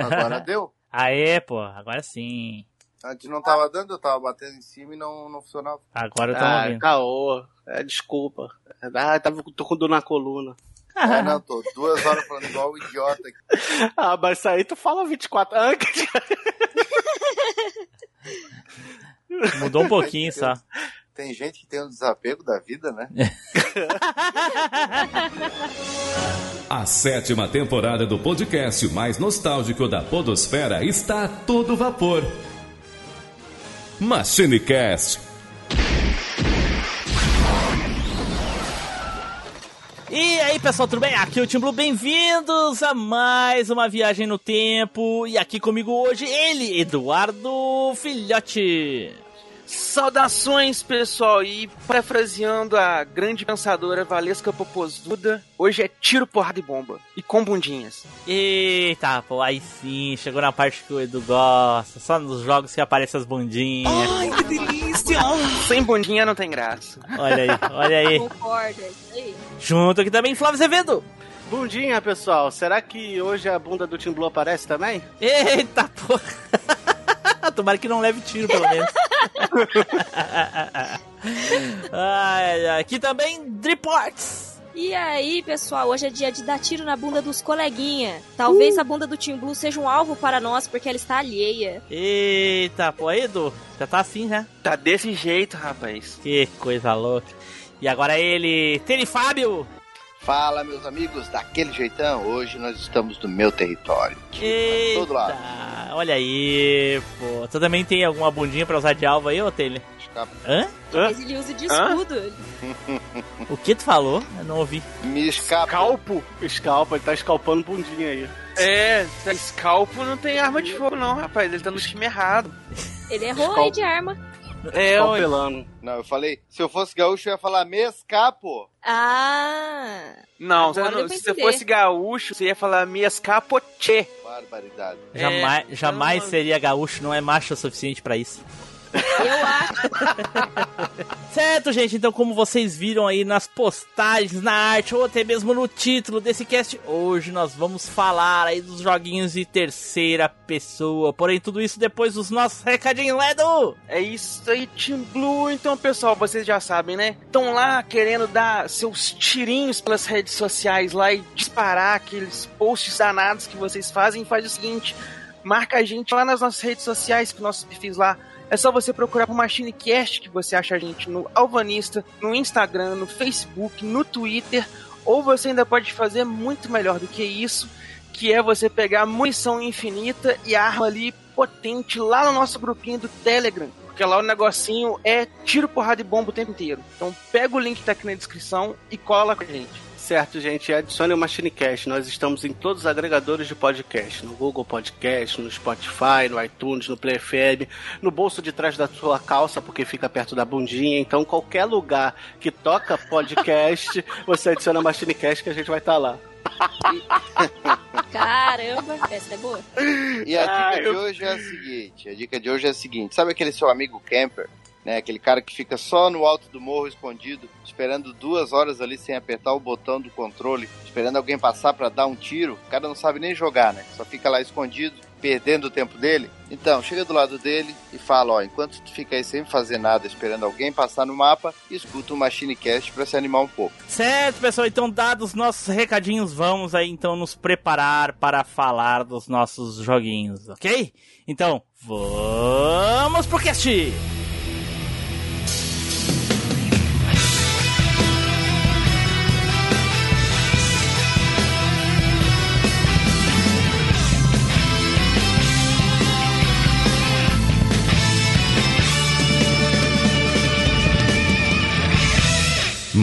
Agora deu? Aê, pô, agora sim. Antes não tava dando, eu tava batendo em cima e não, não funcionava. Agora eu tô Ah, ouvindo. caô. É, desculpa. Ah, tava, tô com dor na coluna. É, não, tô duas horas falando igual o idiota aqui. Ah, mas isso aí tu fala 24. Ah, que- Mudou um pouquinho só. Tem gente que tem um desapego da vida, né? A sétima temporada do podcast mais nostálgico da Podosfera está a todo vapor. MachineCast. E aí, pessoal, tudo bem? Aqui é o Tim Blue, bem-vindos a mais uma viagem no tempo. E aqui comigo hoje, ele, Eduardo Filhote. Saudações, pessoal, e parafraseando a grande pensadora Valesca Popozuda, hoje é tiro, porrada e bomba, e com bundinhas. Eita, pô, aí sim, chegou na parte que o Edu gosta, só nos jogos que aparecem as bundinhas. Ai, que delícia! Sem bundinha não tem graça. Olha aí, olha aí. Concorda, é isso aí. Junto aqui também, Flávio Azevedo. Bundinha, pessoal. Será que hoje a bunda do Tim Blue aparece também? Eita, porra. Tomara que não leve tiro, pelo menos. ai, ai. Aqui também, Driports. E aí, pessoal, hoje é dia de dar tiro na bunda dos coleguinha. Talvez a bunda do Team Blue seja um alvo para nós porque ela está alheia. Eita, pô, aí, Edu, já tá assim, né? Tá desse jeito, rapaz. Que coisa louca. E agora ele, Tele Fábio. Fala, meus amigos, daquele jeitão. Hoje nós estamos no meu território. Eita, todo lado. olha aí, pô. Tu também tem alguma bundinha pra usar de alvo aí, ô? Escapa. Hã? Mas ele usa de escudo. O que tu falou? Eu não ouvi. Me escapa. Calpo? Escalpa, ele tá escalpando bundinha aí. É, escalpo não tem arma de fogo não, rapaz, ele tá no time errado. Ele errou Escal- aí de arma. É. Escalpelando. Não, eu falei, se eu fosse gaúcho, eu ia falar me escapo. Ah! não, não- se você fosse gaúcho, você ia falar me escapote. Barbaridade. É, Jamais, jamais não- seria gaúcho, não é macho o suficiente pra isso. Eu acho. Certo, gente, então como vocês viram aí nas postagens, na arte ou até mesmo no título desse cast, hoje nós vamos falar aí dos joguinhos de terceira pessoa. Porém, tudo isso depois dos nossos recadinhos, né, Edu? É isso aí, Team Blue. Então, pessoal, vocês já sabem, né? Estão lá querendo dar seus tirinhos pelas redes sociais lá e disparar aqueles posts danados que vocês fazem. Faz o seguinte: marca a gente lá nas nossas redes sociais, que nossos perfis lá. É só você procurar por MachineCast, que você acha a gente no Alvanista, no Instagram, no Facebook, no Twitter. Ou você ainda pode fazer muito melhor do que isso, que é você pegar munição infinita e arma ali potente lá no nosso grupinho do Telegram. Porque lá o negocinho é tiro, porrada e bomba o tempo inteiro. Então pega o link que tá aqui na descrição e cola com a gente. Certo, gente, adicione o MachineCast. Nós estamos em todos os agregadores de podcast. No Google Podcast, no Spotify, no iTunes, no Play FM, no bolso de trás da sua calça, porque fica perto da bundinha. Então, qualquer lugar que toca podcast, você adiciona MachineCast que a gente vai estar lá. Caramba, essa é boa. E a dica Ah, de eu- hoje é a seguinte: a dica de hoje é a seguinte: sabe aquele seu amigo camper? Né, aquele cara que fica só no alto do morro escondido, esperando duas horas ali sem apertar o botão do controle, esperando alguém passar pra dar um tiro. O cara não sabe nem jogar, né? Só fica lá escondido, perdendo o tempo dele. Então, chega do lado dele e fala: Ó, enquanto tu fica aí sem fazer nada, esperando alguém passar no mapa, escuta o MachineCast pra se animar um pouco. Certo, pessoal, então dados os nossos recadinhos, vamos aí então nos preparar para falar dos nossos joguinhos, ok? Então, vamos pro cast!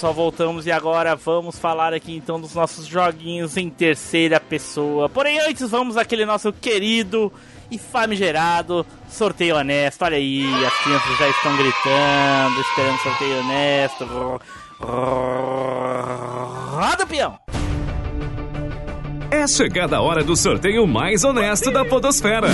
Pessoal, voltamos e agora vamos falar aqui então dos nossos joguinhos em terceira pessoa. Porém, antes vamos àquele nosso querido e famigerado sorteio honesto. Olha aí, as crianças já estão gritando, esperando sorteio honesto. Roda o peão! É chegada a hora do sorteio mais honesto da Podosfera.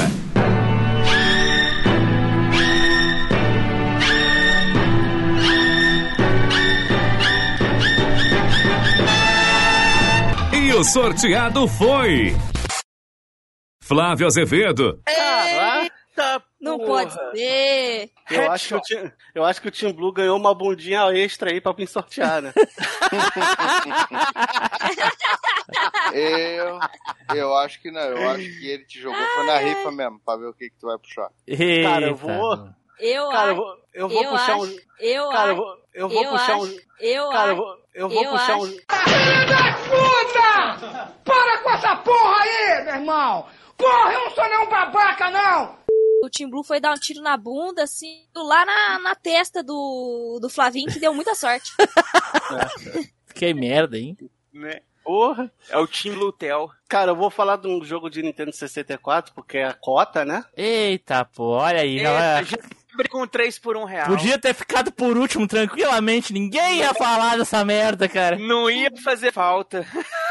O sorteado foi. Flávio Azevedo. Eita, Não porra. pode ser. Eu acho, que o Team, eu acho que o Team Blue ganhou uma bundinha extra aí pra me sortear, né? Eu, eu acho que não. Eu acho que ele te jogou foi na rifa mesmo, pra ver o que, que tu vai puxar. Cara, eu Eita. vou. Eu Cara, eu acho. vou, eu vou eu puxar acho, um. Eu Cara, eu acho. vou, eu vou eu puxar acho, um. Eu Cara, eu acho. vou, eu vou eu puxar acho. um. Puta! Para com essa porra aí, meu irmão! Porra, eu não sou nenhum babaca, não! O Tim Blue foi dar um tiro na bunda, assim, lá na, na testa do, do Flavinho, que deu muita sorte. Que merda, hein? Né? Porra. É o Team Lutel. Cara, eu vou falar de um jogo de Nintendo 64, porque é a cota, né? Eita, pô, olha aí. já É, vai- já abre com 3 por 1 real. Podia ter ficado por último tranquilamente, ninguém ia falar dessa merda, cara. Não ia fazer falta.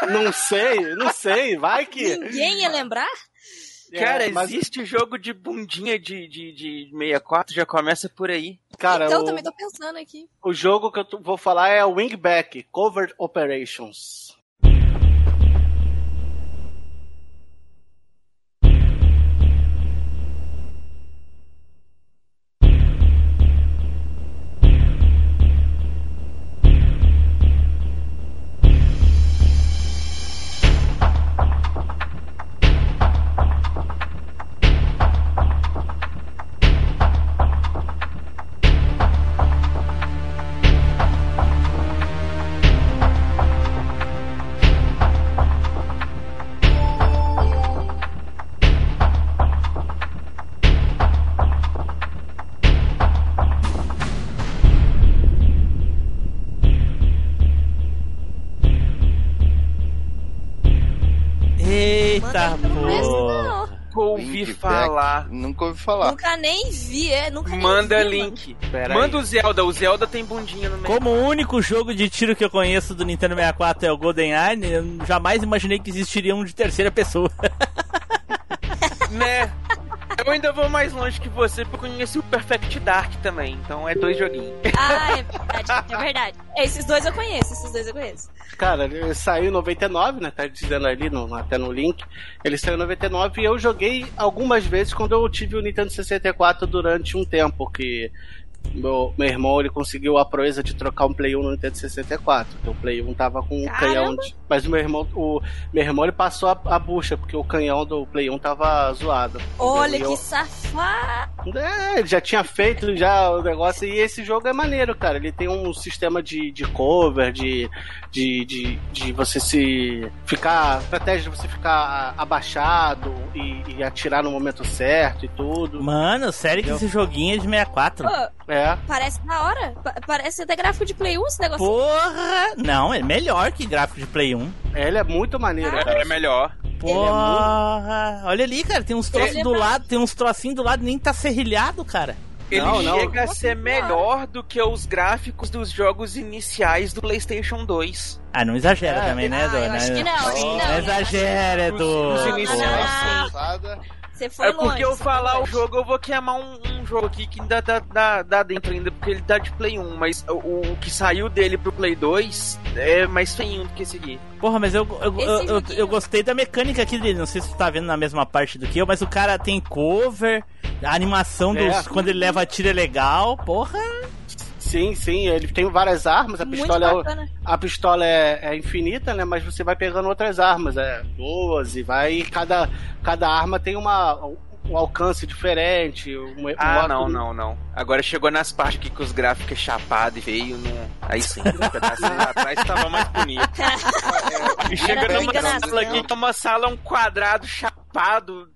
Não sei, não sei, vai que. Ninguém ia lembrar? Cara, É, mas- existe jogo de bundinha de, de, de 64, já começa por aí. Cara, então, o, também tô pensando aqui. o jogo que eu vou falar é o Wingback Covert Operations. Nunca ouvi falar. Nunca nem vi, é, nunca nem Manda vi, link. Pera Manda aí. o Zelda. O Zelda tem bundinha no meio. Como o único jogo de tiro que eu conheço do Nintendo 64 é o GoldenEye, eu jamais imaginei que existiria um de terceira pessoa. Né? Eu ainda vou mais longe que você, porque eu conheci o Perfect Dark também. Então é dois joguinhos. Ah, é verdade, é verdade. Esses dois eu conheço, esses dois eu conheço. Cara, ele saiu em 99, né? Tá dizendo ali, no- até no link. Ele saiu em 99 e eu joguei algumas vezes quando eu tive o Nintendo 64 durante um tempo, que meu, meu irmão ele conseguiu a proeza de trocar um Play 1 no Nintendo 64. Porque o Play 1 tava com um canhão. De, mas o meu irmão, o meu irmão ele passou a, a bucha, porque o canhão do Play 1 tava zoado. Olha E eu- que safado. É, ele já tinha feito já o negócio e esse jogo é maneiro, cara. Ele tem um sistema de, de cover, de, de, de, de você se ficar. Estratégia de você ficar abaixado e, e atirar no momento certo e tudo. Mano, sério que esse joguinho é de 64? Pô, É. parece da hora. Pa- parece até gráfico de Play 1 esse negócio. Porra! Não, é melhor que gráfico de Play 1. Ele é muito maneiro, cara. É melhor. Porra! Olha ali, cara, tem uns troços Ele é do pra- lado, tem uns trocinhos do lado, nem tá serrilhado, cara. Ele Não, não. chega a ser melhor do que os gráficos dos jogos iniciais do PlayStation 2. Ah, não exagera É. também, né, Ah, eu Dona? acho que não, acho que não. Não exagera, Os- Edu. os Não, não, iniciais não, são- não. Passada. Você foi É porque longe, eu você foi falar o jogo, eu vou queimar um, um jogo aqui que ainda dá, dá, dá dentro ainda, porque ele tá de Play 1, mas o, o que saiu dele pro Play 2 é mais feinho do que esse aqui. Porra, mas eu, eu, eu, eu, eu gostei da mecânica aqui dele. Não sei se tu tá vendo na mesma parte do que eu, mas o cara tem cover, a animação dos. É. Quando ele leva tiro é legal. Porra! Sim, sim, ele tem várias armas, a Muito pistola, é, a pistola é, é infinita, né? Mas você vai pegando outras armas, é 12, vai. e Cada, cada arma tem uma, um alcance diferente. Um, um Ah, não, não, não. Agora chegou nas partes aqui que os gráficos é chapado e veio no. Aí sim, um pedacinho lá atrás tava mais bonito. E chega numa sala aqui, que é uma sala, um quadrado chapado,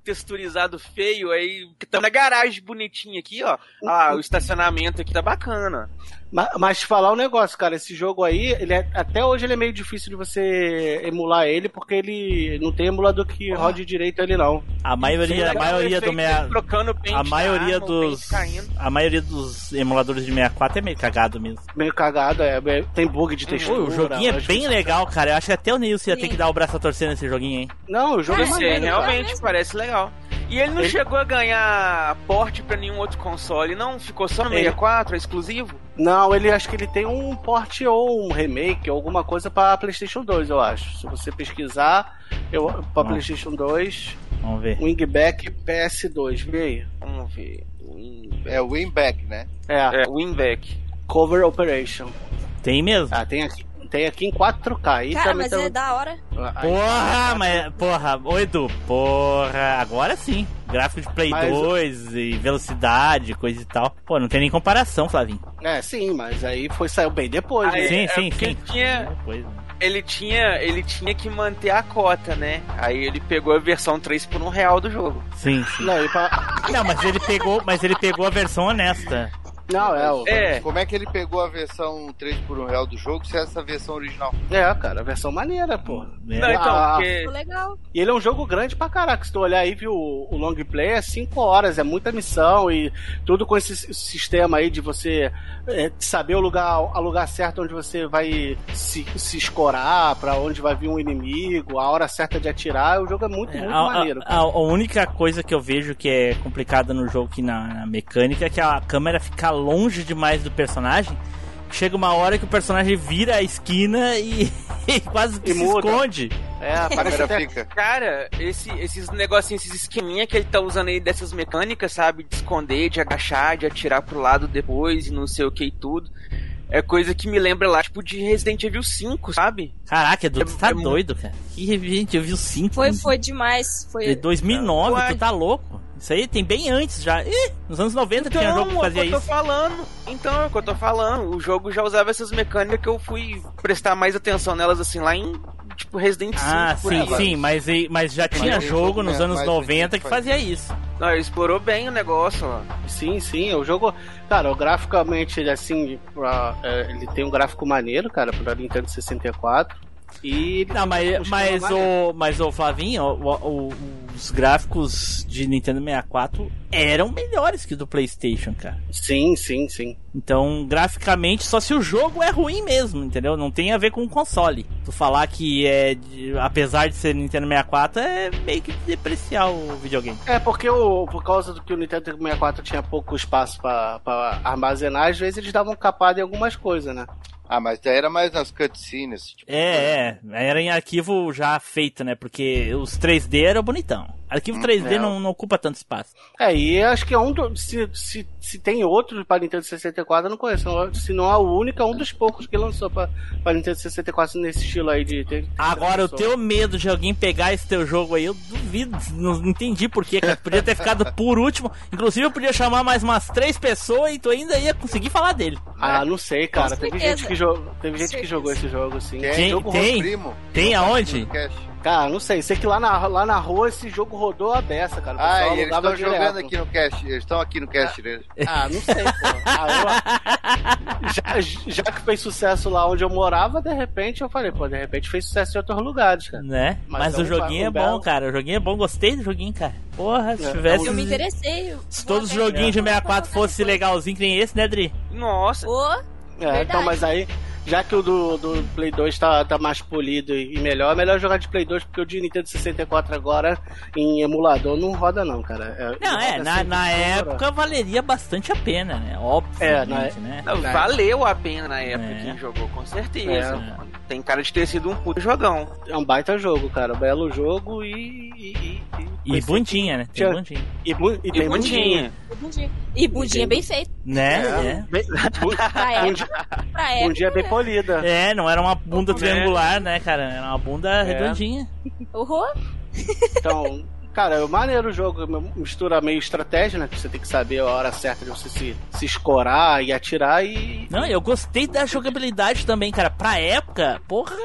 texturizado feio, aí que tá na garagem bonitinha aqui, ó. Ah, o estacionamento aqui tá bacana. Ma- Mas, te falar um negócio, cara, esse jogo aí, ele é- até hoje ele é meio difícil de você emular ele, porque ele não tem emulador que rode direito ele não. A maioria, a Legal, maioria do meia... trocando o pente A maioria dos. A maioria dos emuladores de 64 é meio cagado mesmo. Meio cagado, é, é- tem bug de textura. O joguinho é bem legal, cara. Eu acho que até o Nilson ia ter que dar o braço a torcer nesse joguinho, hein? Não, o jogo é, É, maneiro. Cara. Realmente, mesmo. parece legal. E ele não Ele- chegou a ganhar porte pra nenhum outro console, não? Ficou só no Ele- 64, é exclusivo? Não, ele acho que ele tem um port ou um remake, ou alguma coisa pra PlayStation 2, eu acho. Se você pesquisar, eu pra Ah. PlayStation 2, Vamos ver. Wingback PS2, vê aí. Vamos ver. É o Winback, né? É, É, Winback. Cover Operation. Tem mesmo? Ah, tem aqui, tem aqui em 4K. Aí Cara, também mas tem- é da hora. aí- Porra, mas. Porra, ô Edu, porra, agora sim. Gráfico de Play Mas- 2 e velocidade, coisa e tal. Pô, não tem nem comparação, Flavinho. É, sim, mas aí foi saiu bem depois, Aí- né? sim, é sim, sim. tinha- Depois, né? Ele tinha, ele tinha que manter a cota, né? Aí ele pegou a versão 3 por um real do jogo. Sim, sim. Não, pra- Não, mas ele pegou, mas ele pegou a versão honesta. Não, é, o... É, Como é que ele pegou a versão 3 por 1 real do jogo se é essa versão original? é, cara, a versão maneira, pô. né? não, então, Ah, porque Ficou legal. E ele é um jogo grande pra caraca. Se tu olhar aí, viu, o long play é 5 horas, é muita missão e tudo com esse sistema aí de você é, saber o lugar, o lugar certo onde você vai se, se escorar, pra onde vai vir um inimigo, a hora certa de atirar. O jogo é muito, É, muito a, a- maneiro. a- a única coisa que eu vejo que é complicada no jogo aqui na, na mecânica é que a câmera fica longe demais do personagem. Chega uma hora que o personagem vira a esquina e, e quase que E se muda. esconde. É, A parece até... fica. Cara, esse- esses negocinhos, esses esqueminha que ele tá usando aí dessas mecânicas, sabe? De esconder, de agachar, de atirar pro lado depois e não sei o que e tudo. É coisa que me lembra lá, tipo, de Resident Evil 5, sabe? Caraca, Edu, É- tu tá é doido, cara. Que vi o 5 Foi, foi demais. de Foi. 2009, Ué. tu tá louco. Isso aí tem bem antes já. Ih, nos anos 90 tinha jogo que é o fazia que eu tô isso. falando. Então, é o que eu tô falando. O jogo já usava essas mecânicas que eu fui prestar mais atenção nelas, assim, lá em, tipo, Resident 5. Ah, por sim, aí. sim, mas, mas já tinha Mas jogo nos é anos mais 90 antigo que fazia isso. Não, ele explorou bem o negócio, ó. Sim, sim, o jogo, cara, o graficamente, ele, assim, pra- é, ele tem um gráfico maneiro, cara, pra Nintendo 64. E Não, mas, mas, o, mas o Flavinho, o- o- os gráficos de Nintendo 64 eram melhores que o do PlayStation, cara. Sim, sim, sim. Então, graficamente, só se o jogo é ruim mesmo, entendeu? Não tem a ver com o console. Tu falar que é, de- apesar de ser Nintendo 64, é meio que depreciar o videogame. É, porque o, por causa do que o Nintendo 64 tinha pouco espaço pra, pra armazenar, às vezes eles davam capada em algumas coisas, né? Ah, mas daí era mais nas cutscenes. Tipo, É, é, era em arquivo já feito, né? Porque os 3D eram bonitão. Arquivo 3D é. não, não ocupa tanto espaço. É, e acho que é um do, se, se, se tem outro para Nintendo 64, eu não conheço. Se não é o único, é um dos poucos que lançou pra, pra Nintendo 64 nesse estilo aí de. de Agora, o de- teu medo de alguém pegar esse teu jogo aí, eu duvido. Não entendi por quê, cara. Podia ter ficado por último. Inclusive, eu podia chamar mais umas três pessoas e tu ainda ia conseguir falar dele. Ah, não sei, cara. Teve gente que, jogou, teve gente que jogou esse jogo, sim. tem, Tem- jogo tem? primo. Tem aonde? Podcast. Cara, não sei. Sei que lá na, lá na rua esse jogo rodou a beça, cara. Ah, e eles estão jogando direto. aqui no cast. Eles estão aqui no cast deles. Ah, não sei, pô. Ah, eu- já, já que fez sucesso lá onde eu morava, de repente eu falei, pô, de repente fez sucesso em outros lugares, cara. Né? Mas, Mas é o joguinho é bom, belo- cara. O joguinho é bom. Gostei do joguinho, cara. Porra, se É, tivesse. Eu me interessei. Se todos os joguinhos de vou 64 jogar fossem legalzinho que nem esse, né, Dri? Nossa. Ô, É, Verdade. então, mas aí, já que o do, do Play 2 tá, tá mais polido e melhor, é melhor jogar de Play 2, porque o de Nintendo 64 agora, em emulador, não roda não, cara. Não, é, na, na época valeria bastante a pena, né? Óbvio, É, na- né? Não, valeu a pena na época É. que jogou, com certeza. É. Tem cara de ter sido um puto jogão. É um baita jogo, cara. Belo jogo e. E, e, E bundinha, né? Tem Tinha- bundinha. e, bu- e E bundinha. e bundinha. E bundinha bem feito. Né? É. Bem- bu- Pra época. bundinha, Pra época. bundinha bem polida. É. é, não era uma bunda É. triangular, né, cara? Era uma bunda redondinha. Horror. Então, cara, é maneiro o jogo. Mistura meio estratégia, né? Que você tem que saber a hora certa de você se, se escorar e atirar e. Não, eu gostei da jogabilidade também, cara. Pra época, porra,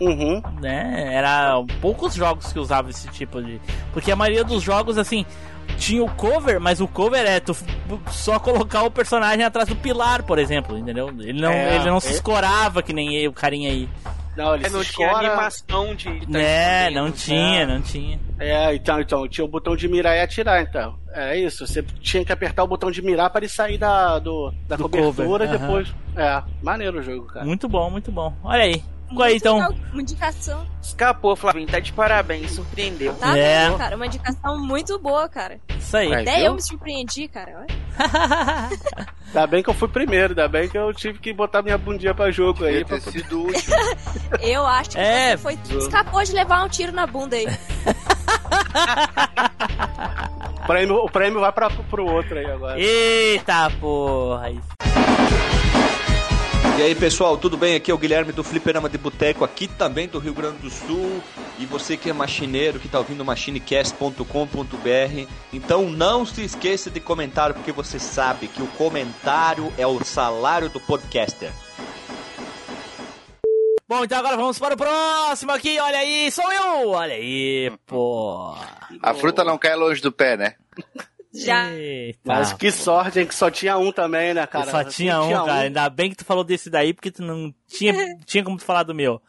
Uhum. né? Era poucos jogos que usavam esse tipo de. Porque a maioria dos jogos, assim, tinha o cover, mas o cover é tu só colocar o personagem atrás do pilar, por exemplo, entendeu? Ele não, É, ele não se é. escorava que nem o carinha aí. Não, ele É, não se tinha escora- animação de. de tá É, escondendo. não tinha, não tinha. É, então, então, tinha o botão de mirar e atirar, então. É isso, você tinha que apertar o botão de mirar para ele sair da, do, da Do cobertura cover, e depois. É, maneiro o jogo, cara. Muito bom, muito bom. Olha aí. Aí, então? Uma indicação. Escapou, Flavinho. Tá de parabéns, surpreendeu. Tá É. vendo, cara? Uma indicação muito boa, cara. Isso aí. Até viu? eu me surpreendi, cara. Ainda bem que eu fui primeiro, ainda bem que eu tive que botar minha bundinha pra jogo aí. Pra... ter sido o último. Eu acho que É. foi, escapou de levar um tiro na bunda aí. O, prêmio, o prêmio vai pra, pro outro aí agora. Eita porra. E aí pessoal, tudo bem? Aqui é o Guilherme do Fliperama de Boteco, aqui também do Rio Grande do Sul. E você que é machineiro, que tá ouvindo machinecast.com.br, então não se esqueça de comentar, porque você sabe que o comentário é o salário do podcaster. Bom, então agora vamos para o próximo aqui. Olha aí, sou eu. Olha aí, pô. A fruta não cai longe do pé, né? Já. Eita. Mas que sorte, hein, que só tinha um também, né, cara? só tinha um, cara. Ainda bem que tu falou desse daí, porque tu não tinha, tinha como tu falar do meu.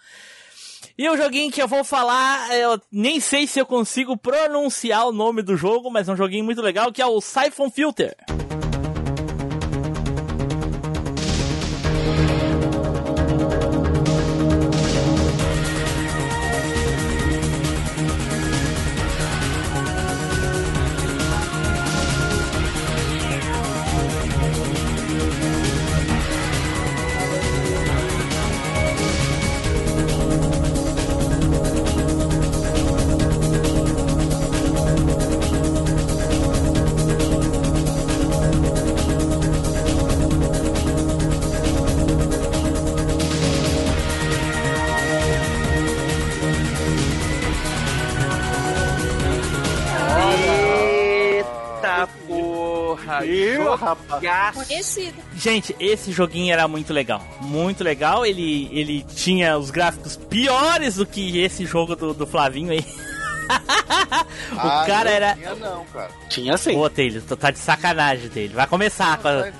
E o joguinho que eu vou falar, eu nem sei se eu consigo pronunciar o nome do jogo, mas é um joguinho muito legal, que é o Siphon Filter. Rapaz. Conhecido. Gente, esse joguinho era muito legal. Muito legal. Ele, ele tinha os gráficos piores do que esse jogo do, do Flavinho aí. o Ah, cara não era. Tinha não, cara. Tinha sim. Pô, Taylor, tu tá de sacanagem dele. Vai começar com a...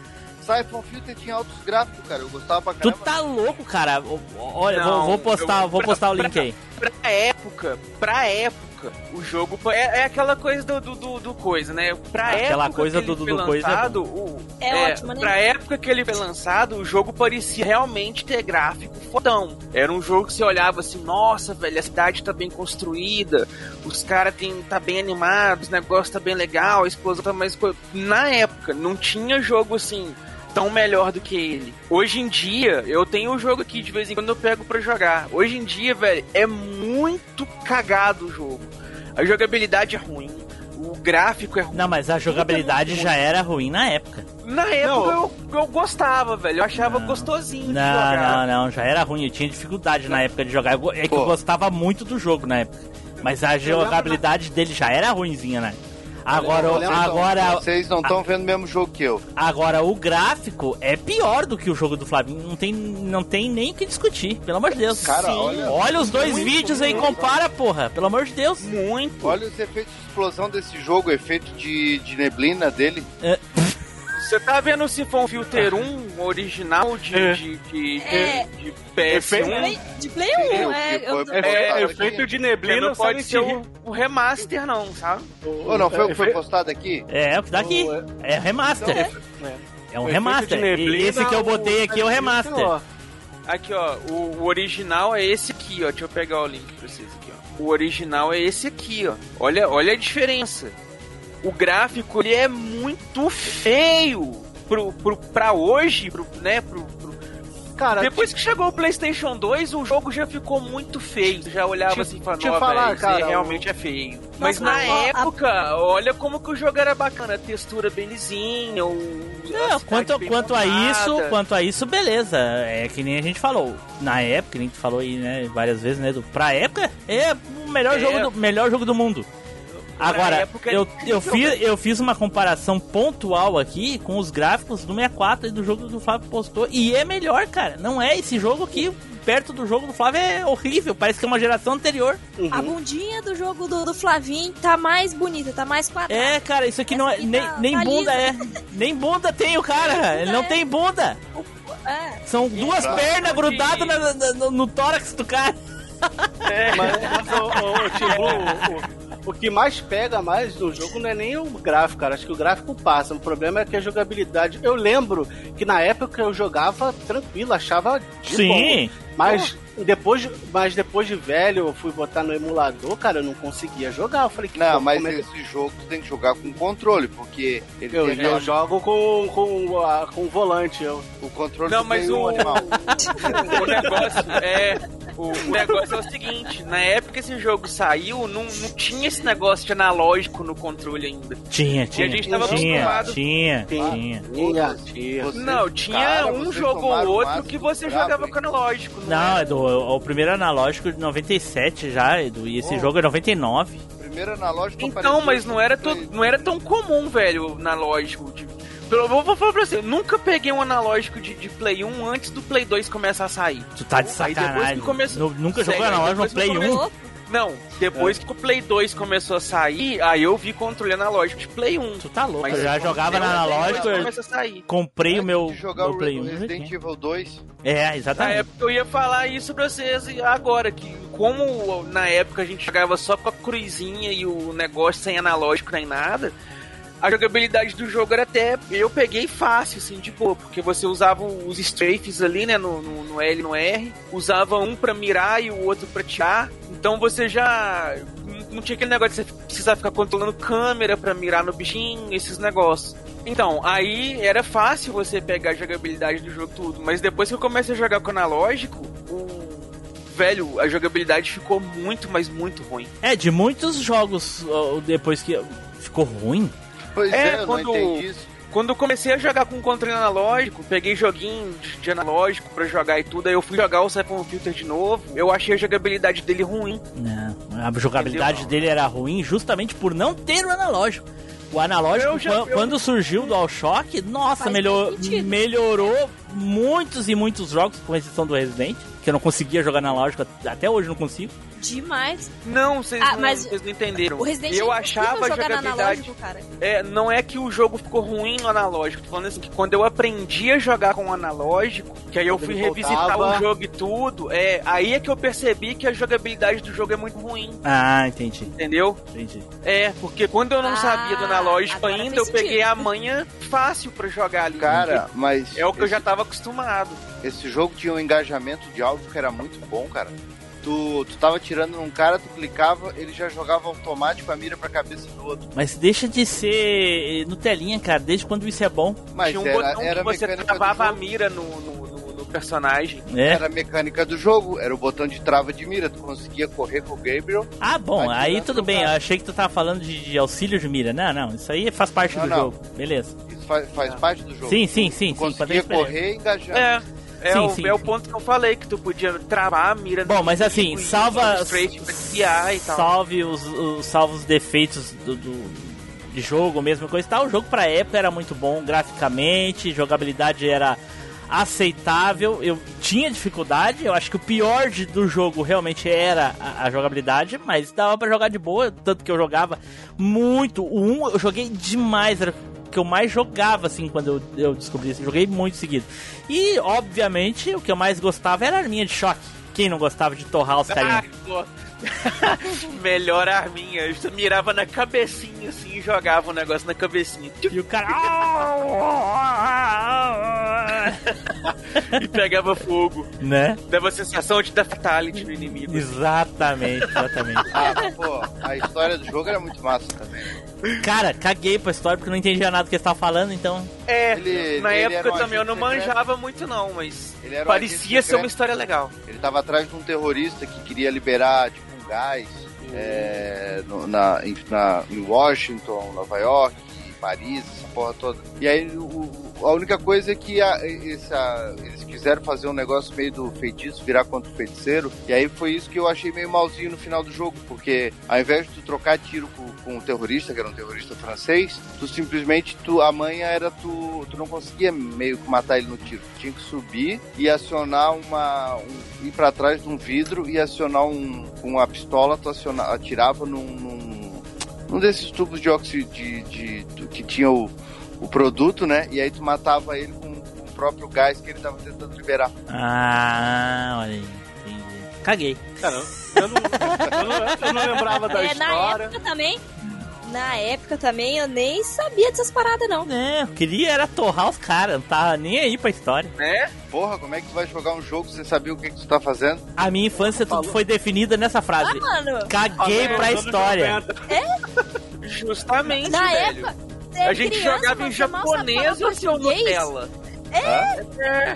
Siphon Filter tinha altos gráficos, cara. Eu gostava pra Tu caramba. tá louco, cara? Olha, Não, vou, vou postar, eu- vou pra- postar o pra- link aí. Pra época, pra época, o jogo é, é aquela coisa do, do, do, do coisa, né? Pra Aquela época coisa que do- ele do foi coisa é lançado, o, É ótimo, né? Pra época que ele foi lançado, o jogo parecia realmente ter gráfico fodão. Era um jogo que você olhava assim, nossa, velho, a cidade tá bem construída, os caras tá bem animados, o negócio tá bem legal, a explosão tá mais... Na época, não tinha jogo assim tão melhor do que ele. Hoje em dia, eu tenho o jogo aqui de vez em quando eu pego pra jogar. Hoje em dia, velho, é muito cagado o jogo. A jogabilidade é ruim, o gráfico é ruim. Não, mas a jogabilidade já era ruim na época. Na época eu, eu gostava, velho. Eu achava gostosinho de Não, jogar. não, não, já era ruim. Eu tinha dificuldade na época de jogar. Eu É que eu Pô. gostava muito do jogo na época. Mas a jogabilidade dele já era ruimzinha, né? Agora, Eu lembro- agora, Vocês não estão vendo o mesmo jogo que eu. agora o gráfico é pior do que o jogo do Flavinho. Não tem, não tem nem o que discutir, pelo amor de Deus. Cara, Sim. olha- olha os dois muito, vídeos aí, muito. compara, porra. Pelo amor de Deus. Muito. Olha os efeitos de explosão desse jogo, o efeito de, de neblina dele. Você tá vendo o Sifon Filter 1 original de, É. de, de, É. de, de PS1? Play- De Play 1, Sim, é. o que eu- foi- É, Cara, efeito de neblina não pode ser o, o remaster, não, sabe? Ou não foi o que foi postado aqui? É, o que tá aqui. O- É remaster. É. É um remaster. de E neblina, esse que eu botei aqui é o remaster. ó. Aqui, ó, o, o original é esse aqui, ó. Deixa eu pegar o link pra vocês aqui, ó. O original é esse aqui, ó. Olha, olha a diferença. O gráfico, ele é muito feio pro, pro, pra hoje, pro, né, pro, pro- Cara, Depois que chegou o PlayStation 2, o jogo já ficou muito feio. Você já olhava Te- assim e falava, te "Ó, falar, cara, o- realmente é feio. Mas na a- época, olha como que o jogo era bacana. A textura bem lisinha, o... Não, quanto, quanto a isso, quanto a isso, beleza. É que nem a gente falou. Na época, que nem tu falou aí, né, várias vezes, né, do, pra época, é o melhor, É. jogo, do, melhor jogo do mundo. Agora, época, eu, eu, fiz, eu fiz uma comparação pontual aqui com os gráficos do 64 e do jogo que o Fábio postou. E é melhor, cara. Não é esse jogo aqui. perto do jogo do Flávio é horrível. Parece que é uma geração anterior. A bundinha do jogo do, do Flavinho tá mais bonita, tá mais quadrada. É, cara, isso aqui não é. Essa aqui Nem, tá- nem tá bunda lisa. é. Nem bunda tem o cara. Ele não é. tem bunda. É. São duas pernas grudadas na- na- no, no tórax do cara. Mas, mas o, o, o Tim Blue, o, o que mais pega mais no jogo não é nem o gráfico, cara. Acho que o gráfico passa. O problema é que a jogabilidade. Eu lembro que na época eu jogava tranquilo, achava de Sim. boa. Mas depois, de- mas depois de velho, eu fui botar no emulador, cara, eu não conseguia jogar. Eu falei que Não, pô, mas como é que- esse jogo tu tem que jogar com controle, porque ele eu, tem eu aquela- jogo com, com, a- com o volante. Eu, o controle Não, do mas Play o, um animal. o negócio é. O negócio é o seguinte, na época que esse jogo saiu, não, não tinha esse negócio de analógico no controle ainda. Tinha, tinha. gente tava tinha, acostumado- tinha, Tinha. Vocês, não, tinha cara, um vocês jogo ou outro que do você brabo, jogava hein? com analógico. Não, é do o primeiro analógico de 97 já, Edu, e esse Oh. jogo é 99. Primeiro analógico Então, mas não era, to- não era tão comum, velho, o analógico. De... Pelo- Vou vou falar pra você, eu nunca peguei um analógico de, de Play 1 antes do Play 2 começar a sair. Tu tá de Aí depois sacanagem. que começou- Nu- Nunca jogou analógico no Play que 1? Não, depois que o Play 2 começou a sair, aí eu vi controle analógico de Play 1. Tu tá louco, Mas eu já jogava na analógico, eu começa a sair. comprei o meu, jogar meu o Play 1. Resident Evil 2. É, Na exatamente. época eu ia falar isso pra vocês agora, que como na época a gente jogava só com a cruzinha e o negócio sem analógico nem nada, a jogabilidade do jogo era até. Eu peguei fácil, assim, boa, porque você usava os strafes ali, né, no, no, no L e no R, usava um pra mirar e o outro pra tirar, então você já. Não tinha aquele negócio de você precisar ficar controlando câmera pra mirar no bichinho, esses negócios. Então, aí era fácil você pegar a jogabilidade do jogo tudo, mas depois que eu comecei a jogar com analógico, o velho, a jogabilidade ficou muito, mas muito ruim. É, de muitos jogos depois que ficou ruim. Pois É, é, eu quando- não entendi isso. Quando eu comecei a jogar com controle analógico, peguei joguinho de- de analógico pra jogar e tudo, aí eu fui jogar o Siphon Filter de novo, eu achei a jogabilidade dele ruim. Não, a jogabilidade Entendeu? dele era ruim justamente por não ter o analógico. O analógico, já- eu- quando surgiu o DualShock, nossa, melhor, melhorou muitos e muitos jogos, com exceção do Resident, que eu não conseguia jogar analógico, até hoje não consigo. Demais. Não, vocês Ah, não, mas vocês não entenderam. O Resident eu é achava a jogar no jogabilidade. analógico, cara. É, não é que o jogo ficou ruim no analógico, tô falando assim que quando eu aprendi a jogar com o analógico, que aí eu Quando fui revisitar voltava. o jogo e tudo, é, aí é que eu percebi que a jogabilidade do jogo é muito ruim, Ah, entendi, entendeu? entendi. É, porque quando eu não Ah, sabia do analógico agora ainda, eu sentido. peguei a manha fácil pra jogar ali. Cara, mas é o que eu esse, já tava acostumado. esse jogo tinha um engajamento de áudio que era muito bom, cara. Tu, tu tava tirando num cara, tu clicava, ele já jogava automático a mira pra cabeça do outro. Mas deixa de ser Nutelinha, cara, desde quando isso é bom. Mas Tinha um era, botão era que você travava a mira no, no, no- no personagem. É. Era a mecânica do jogo, era o botão de trava de mira. Tu conseguia correr com o Gabriel. Ah, bom, aí tudo bem. Eu achei que tu tava falando de, de auxílio de mira. Não, não, isso aí faz parte Não, do não. jogo. Beleza. Isso faz, faz parte do jogo. Sim, sim, sim, Tu sim. conseguia correr e engajar. É. É, Sim, o, sim, é o sim. ponto que eu falei, que tu podia travar a mira Bom, mas assim, salva. Salve os, os, salva os defeitos do, do- de jogo, mesma coisa e tal. O jogo pra época era muito bom graficamente, jogabilidade era aceitável. Eu tinha dificuldade, eu acho que o pior de- do jogo realmente era a, a jogabilidade, mas dava pra jogar de boa, tanto que eu jogava muito. O 1 eu joguei demais, era o que eu mais jogava assim quando eu, eu descobri isso. Joguei muito seguido. E, obviamente, o que eu mais gostava era a arminha de choque. Quem não gostava de torrar os carinhas? Ah. Melhor arminha. Eu mirava na cabecinha assim e jogava o negócio na cabecinha. E o cara. E pegava fogo. né? Dava a sensação de dar fatality no inimigo. Exatamente, exatamente. Ah, pô, a história do jogo era muito massa também. Cara, caguei pra história porque eu não entendia nada do que eles estavam falando, então. É, Ele- na ele época um também eu não secreto. manjava muito não, mas um parecia ser uma história legal. Ele tava atrás de um terrorista que queria liberar, tipo, gás é, no- na, em, na- em Washington, Nova York, Paris, essa porra toda. E aí o, a única coisa é que a- essa- quiseram fazer um negócio meio do feitiço, virar contra o feiticeiro, e aí foi isso que eu achei meio malzinho no final do jogo, porque ao invés de tu trocar tiro com, com um terrorista, que era um terrorista francês, tu simplesmente, tu, a manha era tu, tu não conseguia meio que matar ele no tiro, tu tinha que subir e acionar uma, um, ir pra trás de um vidro e acionar um, uma pistola, tu aciona, atirava num, num, num desses tubos de óxido de, de, de- que tinha o, o produto, né? E aí tu matava ele próprio gás que ele tava tentando liberar. Ah, olha aí. entendi. Caguei. Cara, eu não, eu não, eu não lembrava da É, na história. época também. Na época também eu nem sabia dessas paradas, não. É, eu queria era torrar os caras, não tava nem aí pra história. Né? Porra, como é que tu vai jogar um jogo sem saber o que, que tu tá fazendo? A minha infância tudo foi definida nessa frase. Ah, mano, Caguei pra Anos história. 90. Justamente, na velho. época. A é gente criança, jogava em japonês ou seu. Nutella?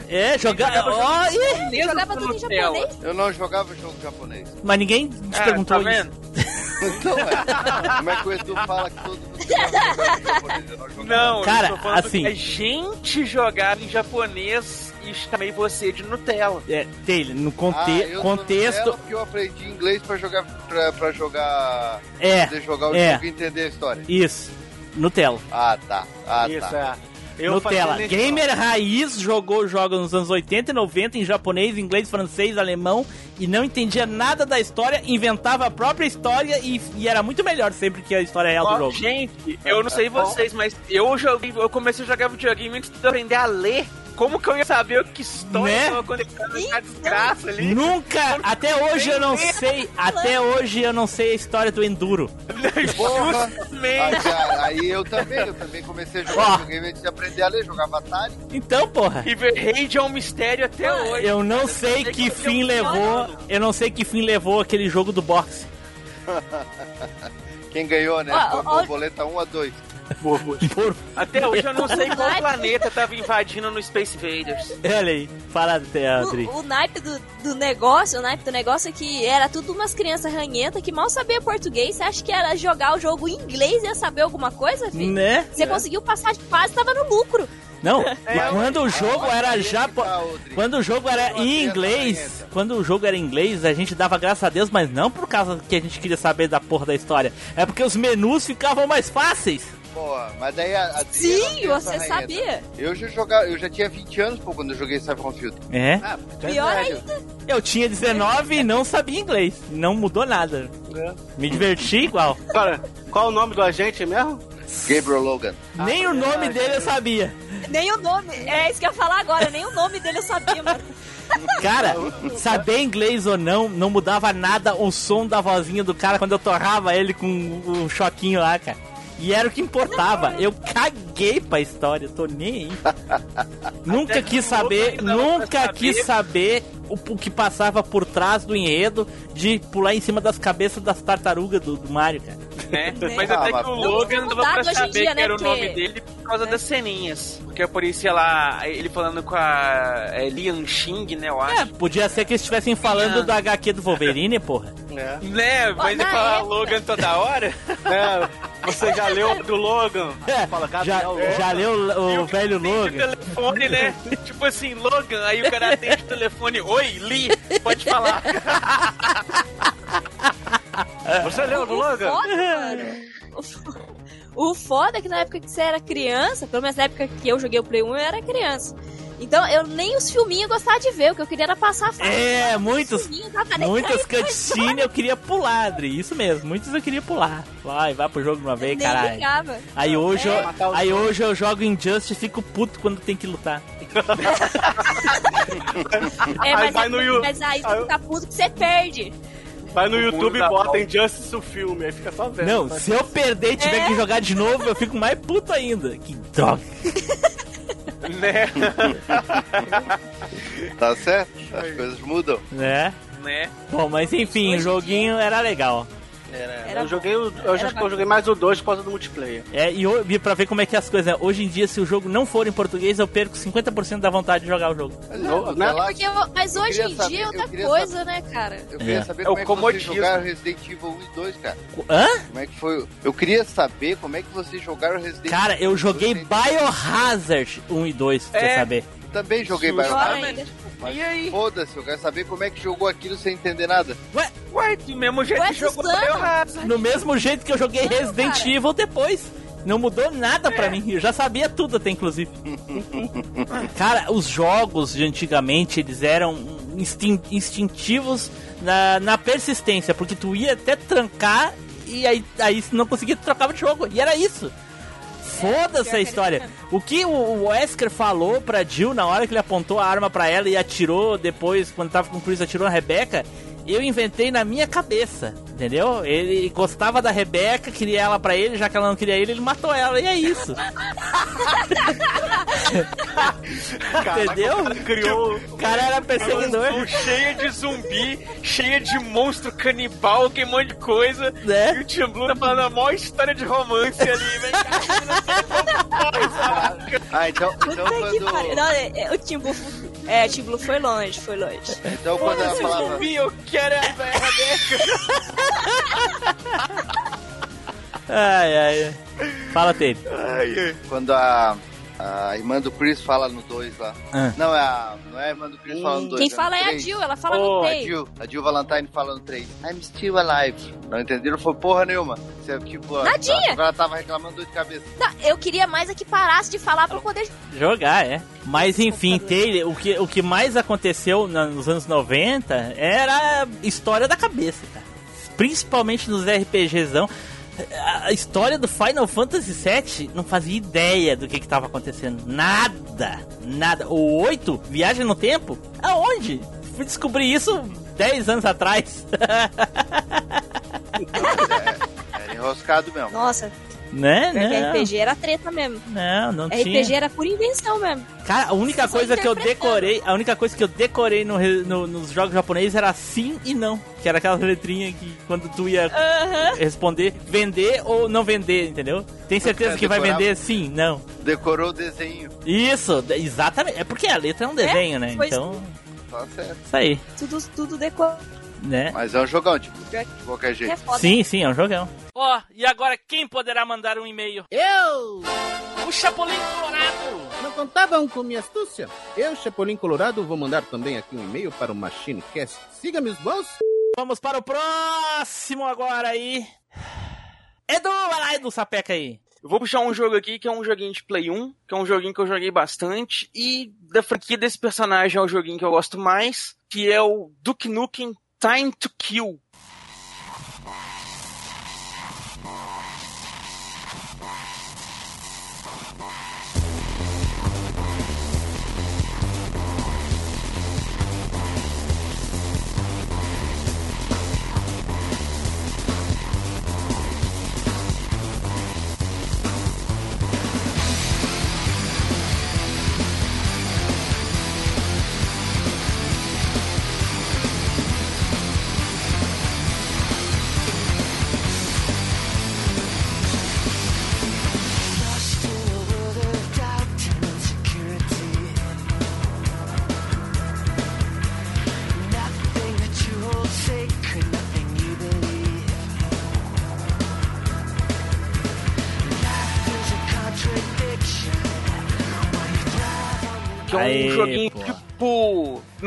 É, jogar. Ó, ih, Japonês ou Jogava tudo em japonês. Eu não jogava jogo japonês. mas ninguém te Ah, perguntou tá isso. vendo? Então, é. Como é que o Edu fala que todo mundo jogava em japonês? Eu não jogava. Não, Cara, assim- a gente jogava em japonês e chamei você de Nutella. É, Taylor, no Ah, conte eu sou contexto. Nutella porque eu aprendi inglês pra jogar. Pra, pra jogar. É, poder jogar o é. jogo e entender a história. Isso. Nutella. Ah, tá. Ah, Isso, tá. é. Eu Nutella. Gamer raiz jogou jogos nos anos 80 e 90 em japonês, inglês, francês, alemão e não entendia nada da história, inventava a própria história e, e era muito melhor sempre que a história real do Ó, jogo. gente, eu não sei vocês, mas eu joguei, eu comecei a jogar videogame antes de aprender a ler. Como que eu ia saber que história Né? conectada na desgraça ali? Nunca, até hoje eu não sei, até hoje eu não sei a história do Enduro. Porra! Justamente. Aí, aí eu também, eu também comecei a jogar videogame antes de aprender a ler, jogava Atari. Então, porra. River Raid é um mistério até hoje. Eu não sei que fim levou, eu não sei que fim levou aquele jogo do boxe. Quem ganhou, né? Ó, Foi a ó, borboleta 1 a 2. Até hoje eu não sei qual planeta tava invadindo no Space Invaders. Olha aí, fala, Adri. O, o naipe do, do negócio, o naipe do negócio é que era tudo umas crianças ranhentas que mal sabia português. Você acha que era jogar o jogo em inglês e ia saber alguma coisa, filho? Né? Você conseguiu passar de fase, tava no lucro. Não, quando o jogo era Aí japo... tá. Quando o jogo era em inglês, quando o jogo era em inglês, a gente dava graças a Deus, mas não por causa que a gente queria saber da porra da história. É porque os menus ficavam mais fáceis. Mas daí a, a Sim, você sabia. Eu já jogava, eu já tinha 20 anos pô, quando eu joguei Cyberpunk Field. É? Ah, é Pior velho. ainda. Eu tinha 19 e não sabia inglês. Não mudou nada. É. Me diverti igual. Cara, qual o nome do agente mesmo? Gabriel Logan. Nem o nome dele eu sabia. Nem o nome. É isso que eu ia falar agora. Nem o nome dele eu sabia, mano. Cara, saber inglês ou não, não mudava nada o som da vozinha do cara quando eu torrava ele com o choquinho lá, cara. E era o que importava. Eu caguei pra história, tô nem aí. nunca quis saber, nunca quis saber. saber o, o que passava por trás do enredo de pular em cima das cabeças das tartarugas do, do Mario, cara. né? Mas Ah, até mas- que o Logan dava pra saber dia, que né, era o nome dele por causa das ceninhas. Porque aparecia lá ele falando com a é, Lian Xing, né, eu É, acho. podia ser que eles estivessem falando Ah. do HQ do Wolverine, porra. É. Né, mas ele fala época- Logan toda hora. É, você já leu do Logan? Fala, É, já, Gabriel Logan. já leu o, o velho Logan? O telefone, né? tipo assim, Logan, aí o cara atende o telefone. Oi, Lee, pode falar. Você leu do O Logan? o fo- O foda é que na época que você era criança, pelo menos na época que eu joguei o Play 1, eu era criança. Então eu nem os filminhos eu gostava de ver, o que eu queria era passar a fase. É, Os muitos, muitas aí, cutscenes eu queria pular, Adri. Isso mesmo, muitos eu queria pular. Vai, vai pro jogo de uma vez, nem caralho. ligava. Aí hoje, É. eu, aí hoje eu jogo Injustice e fico puto quando tem que lutar. É, Aí mas, vai é- no Yu- mas aí aí- você fica puto que você perde. Vai no YouTube e bota. Injustice o filme, aí fica só vendo. Não, Vai- se eu perder e tiver É. que jogar de novo, eu fico mais puto ainda. Que droga. né? Tá certo? As coisas mudam. Né? né? Bom, mas enfim, o joguinho era legal. Era, Era eu joguei, o- eu, Era acho que eu joguei mais o 2 por causa do multiplayer. É, e, e pra ver como é que é as coisas, né? Hoje em dia, se o jogo não for em português, eu perco 50% da vontade de jogar o jogo. Não, Sei né? lá, Porque eu- mas eu hoje em saber- dia é outra coisa, né, cara? Eu queria É. saber É como é que comodismo. vocês jogaram Resident Evil 1 e 2, cara. Hã? Como é que foi? Eu queria saber como é que vocês jogaram Resident Cara, Evil 1 eu joguei 2 sem- Biohazard 1 e 2, pra É. saber. Também joguei Biohazard. Mas E aí? foda-se, eu quero saber como é que jogou aquilo sem entender nada. Ué, do mesmo jeito Ué, que jogou? Biohazard. No mesmo jeito que eu joguei Não, Resident cara. Evil depois. Não mudou nada pra mim. Eu já sabia tudo até, inclusive. Cara, os jogos de antigamente, eles eram instin- instintivos na, na persistência. Porque tu ia até trancar e aí, aí se não conseguia, tu trocava de jogo. E era isso. Foda-se a história. O que o Wesker falou pra Jill na hora que ele apontou a arma pra ela e atirou depois, quando tava com o Chris, atirou a Rebeca, eu inventei na minha cabeça, entendeu? Ele gostava da Rebeca, queria ela pra ele, já que ela não queria ele, ele matou ela, e é isso. entendeu? Criou. O cara era perseguidor, Um cheia de zumbi, cheia de monstro canibal, que um monte de coisa. E né? o Tim Blue tá falando a maior história de romance ali, vem cá, Ah, então, então Puta que pariu. quando. Não, é, é, o Tim Blue, é, o Tim Blue foi longe, foi longe. Então quando ela Foda-se, falava. zumbi, eu quero a velha Rebeca. Ai, ai. Fala, Ted. Quando a, a irmã do Chris fala no 2 lá. Ah. Não, é a, não é a irmã do Chris falando no 2. Quem fala é a Jill, ela fala Oh, no a peito. Jill, a Jill Valentine fala no 3. I'm still alive. Não entenderam? Foi porra nenhuma. Isso é tipo. a- Nadinha. Agora ela tava reclamando dor de cabeça. Não, eu queria mais é que parasse de falar pra eu poder. Jogar, é. Mas enfim, Taylor, o que, o que mais aconteceu nos anos 90 era a história da cabeça, cara. Principalmente nos RPGzão. A história do Final Fantasy VII não fazia ideia do que estava acontecendo. Nada, nada. O 8, Viagem no Tempo? Aonde? Fui descobrir isso 10 anos atrás. Era enroscado mesmo. Nossa, né? pior que Não, RPG era treta mesmo. não, não RPG tinha. era por invenção mesmo. Cara, a única Só coisa que eu decorei, a única coisa que eu decorei no no- nos jogos japoneses era sim e não. Que era aquela letrinha que quando tu ia Aham. responder, vender ou não vender, entendeu? Tem certeza que vai vender? Sim, não. Decorou o desenho. Isso, exatamente. É porque a letra é um desenho, né? foi Então, Tá certo. isso aí, Tudo, tudo decor. Né? Mas é um jogão, tipo, de qualquer jeito. É foda. Sim, sim, é um jogão. Ó, e agora quem poderá mandar um e-mail? Eu! O Chapolin Colorado! Não contavam com minha astúcia? Eu, Chapolin Colorado, vou mandar também aqui um e-mail para o MachineCast. Siga meus bons. Vamos para o próximo agora aí. Edu, vai lá, Edu, sapeca aí. Eu vou puxar um jogo aqui que é um joguinho de Play 1, que é um joguinho que eu joguei bastante, e da franquia desse personagem é o joguinho que eu gosto mais, que é o Duke Nukem Time to Kill.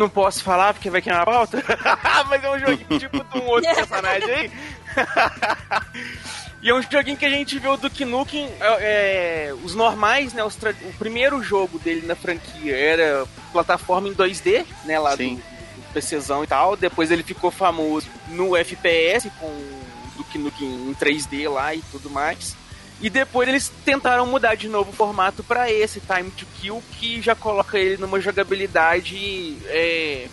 Não posso falar porque vai queimar a pauta. Mas é um joguinho tipo de um outro personagem aí. E é um joguinho que a gente vê o Duke Nukem, é, é, os normais, né? os o primeiro jogo dele na franquia era plataforma em 2D, né? Lá do, Sim. do PCzão e tal. Depois ele ficou famoso no FPS com o Duke Nukem em 3D lá e tudo mais. E depois eles tentaram mudar de novo o formato pra esse Time to Kill, que já coloca ele numa jogabilidade é,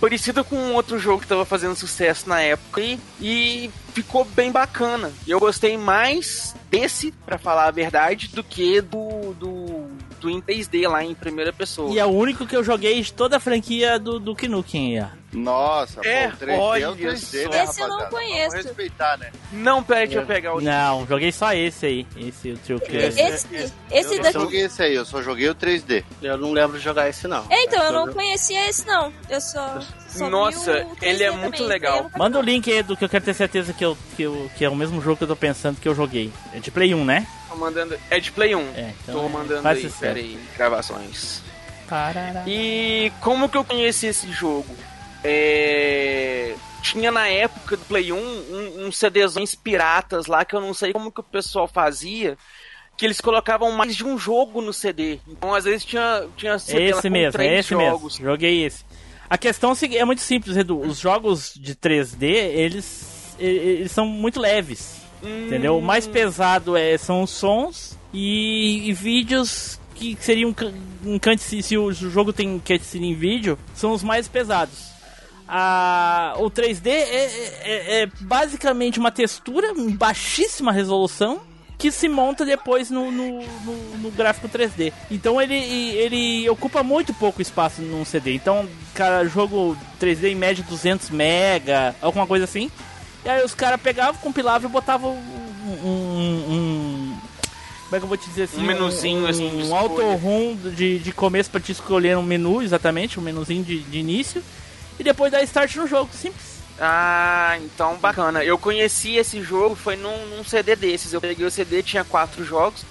parecida com um outro jogo que estava fazendo sucesso na época e, e ficou bem bacana. Eu gostei mais desse, pra falar a verdade, do que do, do muito em 3D lá em primeira pessoa. E é o único que eu joguei de toda a franquia do, do Knuckles. ó. Nossa, É, pô, o 3D é o olha 3D, só. né, Esse eu não conheço. Vamos respeitar, né? Não, pera, deixa eu pegar o. Não, joguei só esse aí. Esse, o Trio Esse- Esse, esse Eu não daqui. joguei esse aí, eu só joguei o 3D. Eu não lembro de jogar esse, não. É, então, eu não conhecia esse, não. Eu só. só vi Nossa, o 3D ele é também, muito esse legal. eu Manda o link aí do que eu quero ter certeza que, eu, que, eu, que é o mesmo jogo que eu tô pensando que eu joguei. É de Play 1, né? Mandando. É de Play 1. É, então Tô é, mandando aí, sucesso. pera aí, gravações. Parará. E como que eu conheci esse jogo? É, Tinha na época do Play 1 um, uns CDzões piratas lá que eu não sei como que o pessoal fazia. Que eles colocavam mais de um jogo no CD. Então, às vezes, tinha, tinha CD lá Esse com mesmo, é três esse jogos. mesmo. Joguei esse. A questão é é muito simples, Edu. Os jogos de 3D, eles, eles são muito leves. Entendeu? O mais pesado é, são os sons e, e vídeos que seriam um cutscene, se o jogo tem cutscene em vídeo, são os mais pesados. A, o 3D é, é- é basicamente uma textura em baixíssima resolução que se monta depois no, no, no- no gráfico 3D. Então ele, ele ocupa muito pouco espaço num CD. Então, cara, jogo 3D em média 200 mega, alguma coisa assim. E aí os caras pegavam, compilavam e botavam um, um- um- Como é que eu vou te dizer assim? Um menuzinho, um, assim, Um auto-room de, de começo pra te escolher um menu, exatamente, um menuzinho de, de início. E depois dar start no jogo, simples. Ah, então bacana. Eu conheci esse jogo, foi num, num CD desses. Eu peguei o CD, tinha quatro jogos.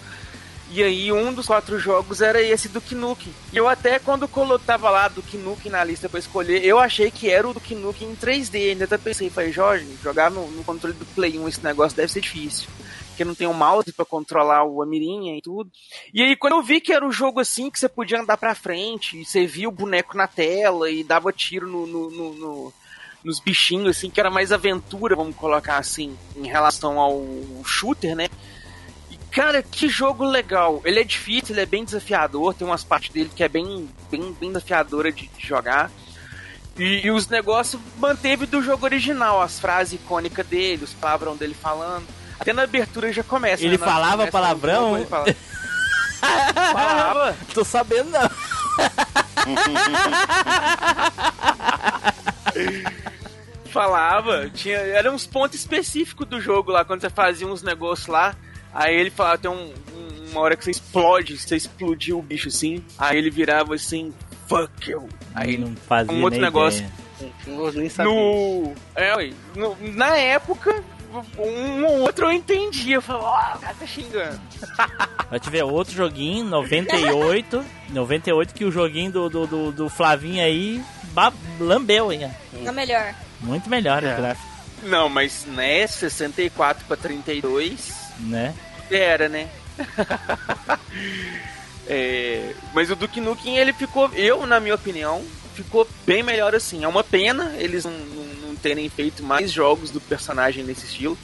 E aí um dos quatro jogos era esse do Nukem. E eu até quando colo- tava lá do Nukem na lista pra escolher, eu achei que era o do Nukem em 3D. Ainda até pensei, falei, Jorge, jogar no, no controle do Play 1 esse negócio deve ser difícil. Porque não tem um mouse pra controlar o a mirinha e tudo. E aí quando eu vi que era um jogo assim, que você podia andar pra frente, e você via o boneco na tela e dava tiro no- no- no- no nos bichinhos, assim, que era mais aventura, vamos colocar assim, em relação ao shooter, né? Cara, que jogo legal. Ele é difícil, ele é bem desafiador, tem umas partes dele que é bem, bem, bem desafiadora de, de jogar. E, e os negócios manteve do jogo original, as frases icônicas dele, os palavrão dele falando. Até na abertura já começa. Ele né? Falava começa palavrão? jogo, ele fala- falava. Tô sabendo não. Falava, tinha, era uns pontos específicos do jogo lá, quando você fazia uns negócios lá, aí ele falava, tem um- um- uma hora que você explode, você explodiu o bicho assim, aí ele virava assim, fuck you. Aí não fazia um outro nem negócio. ideia. Eu nem sabia. No. É, no- na época, um ou outro eu entendia. Eu falava, ó, o cara tá xingando. Vai te ver outro joguinho, 98. 98 que o joguinho do, do, do, do Flavinho aí lambeu, hein? Tá melhor. Muito melhor É. o gráfico, Não, mas né, 64 pra 32 né? Era, né? É, mas o Duke Nukem, ele ficou, eu, na minha opinião, ficou bem melhor assim. É uma pena eles não, não- não terem feito mais jogos do personagem nesse estilo.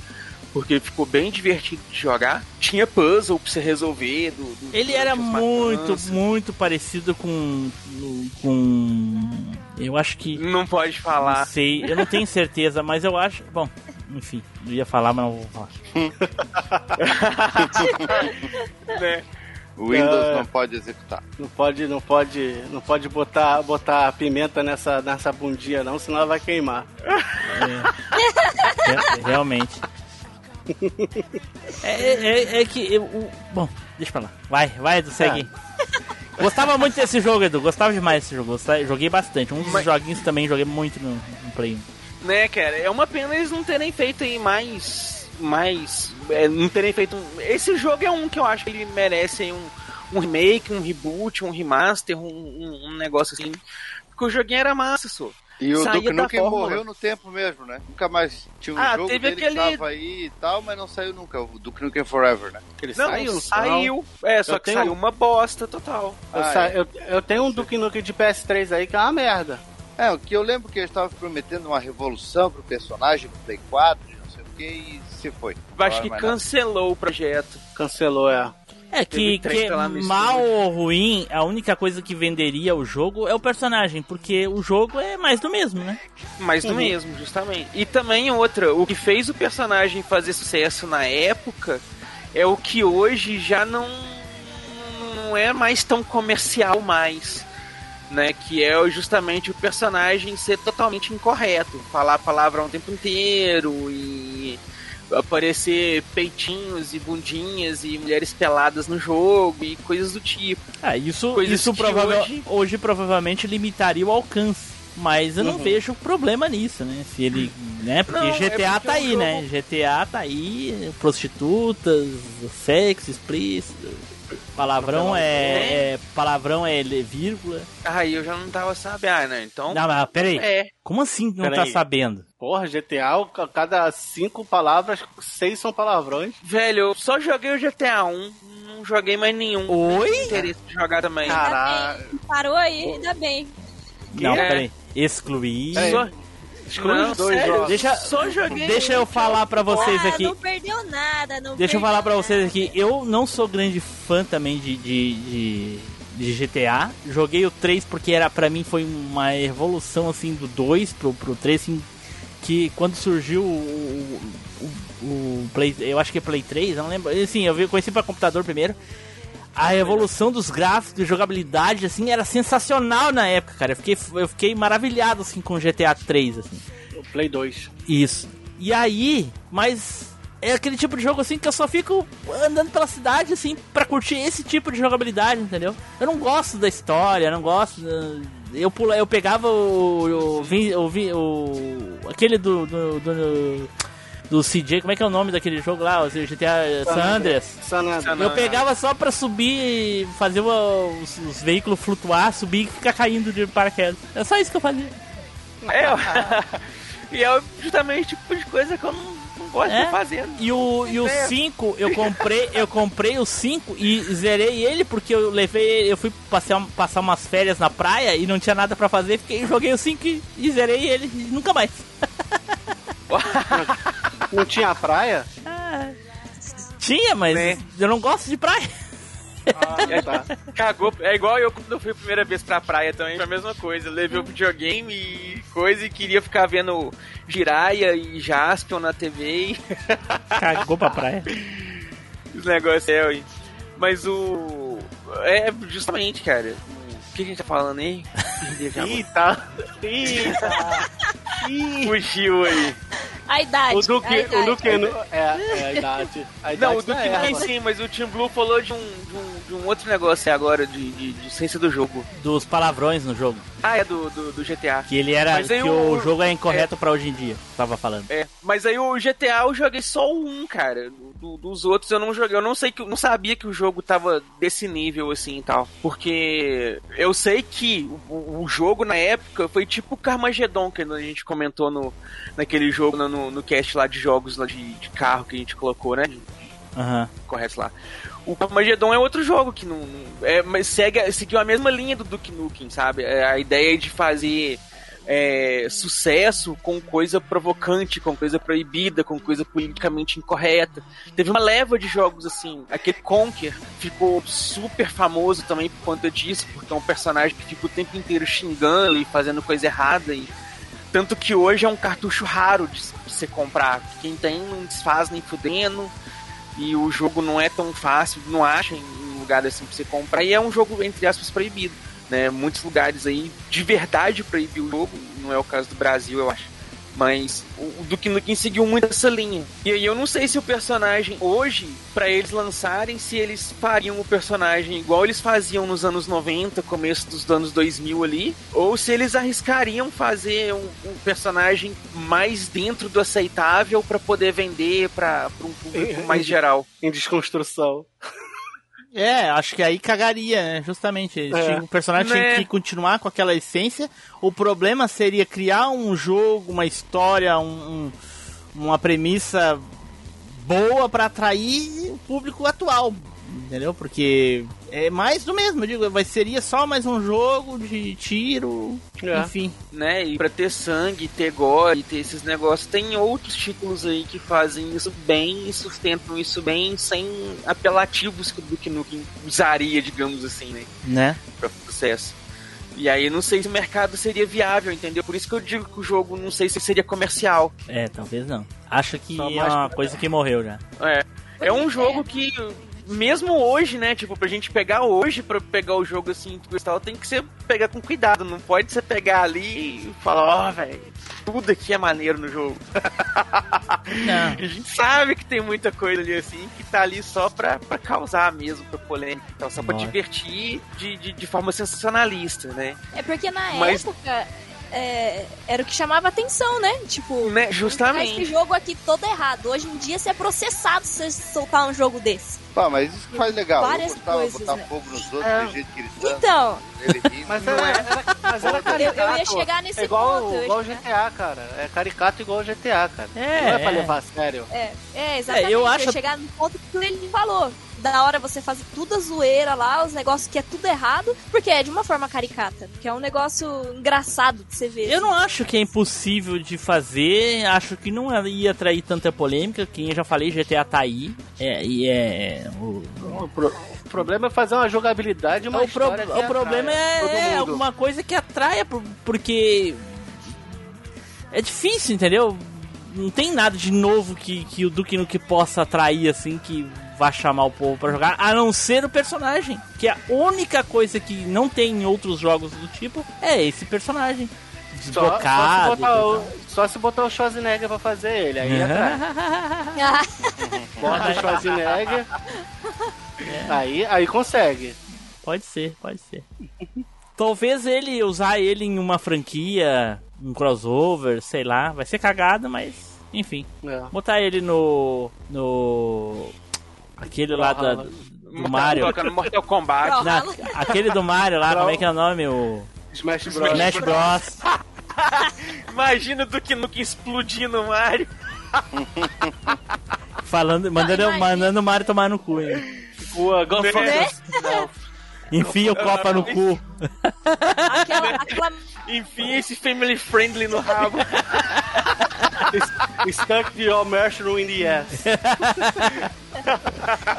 Porque ficou bem divertido de jogar. Tinha puzzle pra você resolver. Do, do- Ele era muito, matanças. muito parecido com. com. Eu acho que. Não pode Não falar. sei, eu não tenho certeza, mas eu acho. Bom, enfim, eu ia falar, mas não vou falar. né? O Windows É. não pode executar. Não pode, não pode, não pode botar, botar pimenta nessa, nessa bundinha não, senão ela vai queimar. Re- realmente. É, é- é que. eu- o- bom, deixa pra lá. Vai, vai, Edu, segue. Gostava muito desse jogo, Edu. Gostava demais desse jogo. Gostava- Joguei bastante. Um dos Mas- joguinhos também joguei muito no, no Play 1. Né, cara? É uma pena eles não terem feito aí mais. Mais. é, não terem feito. um- Esse jogo é um que eu acho que ele merece aí um, um remake, um reboot, um remaster, um, um- um negócio assim. Porque o joguinho era massa, só. E o Duke Nukem morreu no tempo mesmo, né? Nunca mais tinha um Ah, jogo teve dele aquele- que tava aí e tal, mas não saiu nunca. O Duke Nukem Forever, né? Ele Não, saiu, saiu. É, só Eu que tenho- saiu uma bosta total. Eu, Ah, sa- é. eu, eu tenho um Duke Nukem de PS3 aí que é uma merda. É, o que eu lembro que eu estava prometendo uma revolução pro personagem no Play 4, não sei o que, e se foi. Eu acho que nada. cancelou o projeto. Cancelou, é. É que, que mal estúdio. ou ruim, a única coisa que venderia o jogo é o personagem, porque o jogo é mais do mesmo, né? Mais do mesmo, justamente. E também outra, o que fez o personagem fazer sucesso na época é o que hoje já não, não não é mais tão comercial mais. Né, que é justamente o personagem ser totalmente incorreto, falar palavrão o tempo inteiro e aparecer peitinhos e bundinhas e mulheres peladas no jogo e coisas do tipo. Ah, isso, Coisas isso provável, hoje- hoje... provavelmente limitaria o alcance. Mas eu não Uhum. vejo problema nisso, né? Se ele. Né? Porque Não, é GTA porque tá é um aí, jogo- né? GTA tá aí, prostitutas, sexo explícito. Palavrão é, é- Palavrão é vírgula. Aí eu já não tava sabendo, ah, né? Então. Não, mas peraí. É. Como assim não tá Peraí. sabendo? Porra, GTA, cada cinco palavras, seis são palavrões. Velho, eu só joguei o GTA 1, não joguei mais nenhum. Oi? Não interesse de jogar também. Caralho. Parou aí, ainda bem. Não, É. peraí. Excluir. É. Exclui não, os dois sério, jogos. Deixa- só joguei. Deixa eu falar pra vocês ah, aqui. não perdeu nada, não Deixa eu falar pra nada. vocês aqui, eu não sou grande fã também de, de, de, de GTA. Joguei o 3 porque era para mim foi uma evolução assim do 2 pro, pro 3, assim, que quando surgiu o, o, o Play, eu acho que é Play 3, eu não lembro. Assim, eu vi- conheci para computador primeiro. A evolução dos gráficos, de jogabilidade, assim, era sensacional na época, cara. Eu fiquei, eu fiquei maravilhado, assim, com o GTA 3, assim. O Play 2. Isso. E aí, mas é aquele tipo de jogo assim que eu só fico andando pela cidade assim pra curtir esse tipo de jogabilidade, entendeu? Eu não gosto da história, não gosto. Eu pula, eu pegava o o, o, o aquele do, do, do do CJ, como é que é o nome daquele jogo lá, o GTA San Andreas. San Andreas. Eu pegava só pra subir, fazer os, os veículos flutuar, subir e ficar caindo de paraquedas. É só isso que eu fazia. É, e é justamente o tipo de coisa que eu não, não gosto É? de fazer. E o, e o É. 5, eu comprei, eu comprei o 5 e zerei ele porque eu levei, eu fui passear, passar umas férias na praia e não tinha nada pra fazer, fiquei joguei o 5 e, e zerei ele e nunca mais. Não tinha praia? Tinha, mas Né? eu não gosto de praia. É, tá. Cagou. É igual eu quando eu fui a primeira vez pra praia também, foi a mesma coisa. Eu levei o videogame e coisa e queria ficar vendo Jiraya e Jaspion na TV e Cagou pra praia. os negócios é, ué. Mas o. É justamente, cara. O que a gente tá falando aí? Eita! Eita! Ih. Fugiu aí. A idade. O Duque, a idade. o Duque não, é, é a idade. A idade Não, o Duque erva. tem sim, mas o Team Blue falou de um, de um, de um outro negócio aí agora, de, de, de ciência do jogo. Dos palavrões no jogo. Ah, é do, do, do GTA. Que ele era. Que o- o jogo é incorreto pra hoje em dia. Tava falando. É, mas aí o GTA eu joguei só o 1, cara. Do- dos outros eu não joguei. Eu não sei que eu não sabia que o jogo tava desse nível assim e tal. Porque eu sei que o, o jogo na época foi tipo o Carmageddon que a gente comentou no, naquele jogo no, no, no cast lá de jogos lá de, de carro que a gente colocou, né? Aham. correto lá. O Carmageddon é outro jogo que não, não- é, mas segue, seguiu a mesma linha do Duke Nukem, sabe? É a ideia de fazer é, sucesso com coisa provocante, com coisa proibida, com coisa politicamente incorreta. Teve uma leva de jogos assim. Aquele Conker ficou super famoso também por conta disso, porque é um personagem que fica o tempo inteiro xingando e fazendo coisa errada e tanto que hoje é um cartucho raro de você comprar. Quem tem não desfaz nem fudendo. E o jogo não é tão fácil, não acha em lugar assim pra você comprar. E é um jogo, entre aspas, proibido. Né? Muitos lugares aí de verdade proibiu o jogo. Não é o caso do Brasil, eu acho. Mas o o Duke Nukem seguiu muito essa linha. E aí eu não sei se o personagem hoje, pra eles lançarem, se eles fariam o personagem igual eles faziam nos anos 90, começo dos anos 2000 ali, ou se eles arriscariam fazer um, um personagem mais dentro do aceitável pra poder vender pra um público mais geral. Em desconstrução. É, acho que aí cagaria, né? Justamente. É. O personagem Né? tinha que continuar com aquela essência. O problema seria criar um jogo, uma história, um- um- uma premissa boa pra atrair o público atual. Entendeu? Porque é mais do mesmo, eu digo, vai seria só mais um jogo de tiro, É. enfim. né? E pra ter sangue, ter gore, ter esses negócios, tem outros títulos aí que fazem isso bem e sustentam isso bem sem apelativos que o Duke Nukem usaria, digamos assim, né? Né? Pra sucesso. E aí não sei se o mercado seria viável, entendeu? Por isso que eu digo que o jogo não sei se seria comercial. É, talvez não. Acho que é uma coisa que morreu já. É. É um jogo que mesmo hoje, né? Tipo, pra gente pegar hoje, pra pegar o jogo assim, cristal, tem que ser pegar com cuidado. Não pode você pegar ali e falar, ó, oh, velho, tudo aqui é maneiro no jogo. Não. a gente sabe que tem muita coisa ali assim que tá ali só pra, pra causar mesmo, pra polêmica e tal, só pra Nossa. divertir de, de, de forma sensacionalista, né? É porque na Mas- época é, era o que chamava atenção, né? Tipo, Né, "Ah, justamente. esse jogo aqui todo errado. Hoje em dia você é processado se você soltar um jogo desse. Pá, mas isso que faz legal. Várias eu coisas, botar né? fogo nos outros, É. do jeito que eles Então. Mas era, é. era- mas era eu, caricato. eu ia chegar nesse É igual, ponto. eu igual chegar- GTA, cara. É caricato igual GTA, cara. É, Não é pra é. levar a sério. É, é exatamente. eu eu acho- ia chegar no ponto que ele falou. Da hora você fazer tudo a zoeira lá, os negócios que é tudo errado, porque é de uma forma caricata. Que é um negócio engraçado de você ver. Eu assim. não acho que é impossível de fazer, acho que não ia atrair tanta polêmica, quem eu já falei, GTA tá aí, é, e é... O, O, pro- o problema é fazer uma jogabilidade uma o, pro- que o problema é, é alguma coisa que atraia, por- porque é difícil, entendeu? Não tem nada de novo que, que o Duke Nukem possa atrair, assim, que vá chamar o povo pra jogar, a não ser o personagem. Que a única coisa que não tem em outros jogos do tipo é esse personagem. Só, só, se Desbocado. botar o, só se botar o Schwarzenegger pra fazer ele, aí atrai. Ah, Bota o Schwarzenegger, aí, aí consegue. Pode ser, pode ser. Talvez ele usar ele em uma franquia, um crossover, sei lá, vai ser cagada, mas enfim. É. Botar ele no no aquele lá da, do Mario. Coloca no Mortal Kombat. Na- aquele do Mario lá, como é que é o nome? O Smash Bros. Smash Bros. Imagina o Duke Nukem explodindo o Mario. Falando, mandando, imagina. mandando o Mario tomar no cu, hein? Rua, go fuck Né? Enfia o copa no cu. aquela, aquela Enfim, esse family friendly no rabo. Stuck the all mushroom in the ass.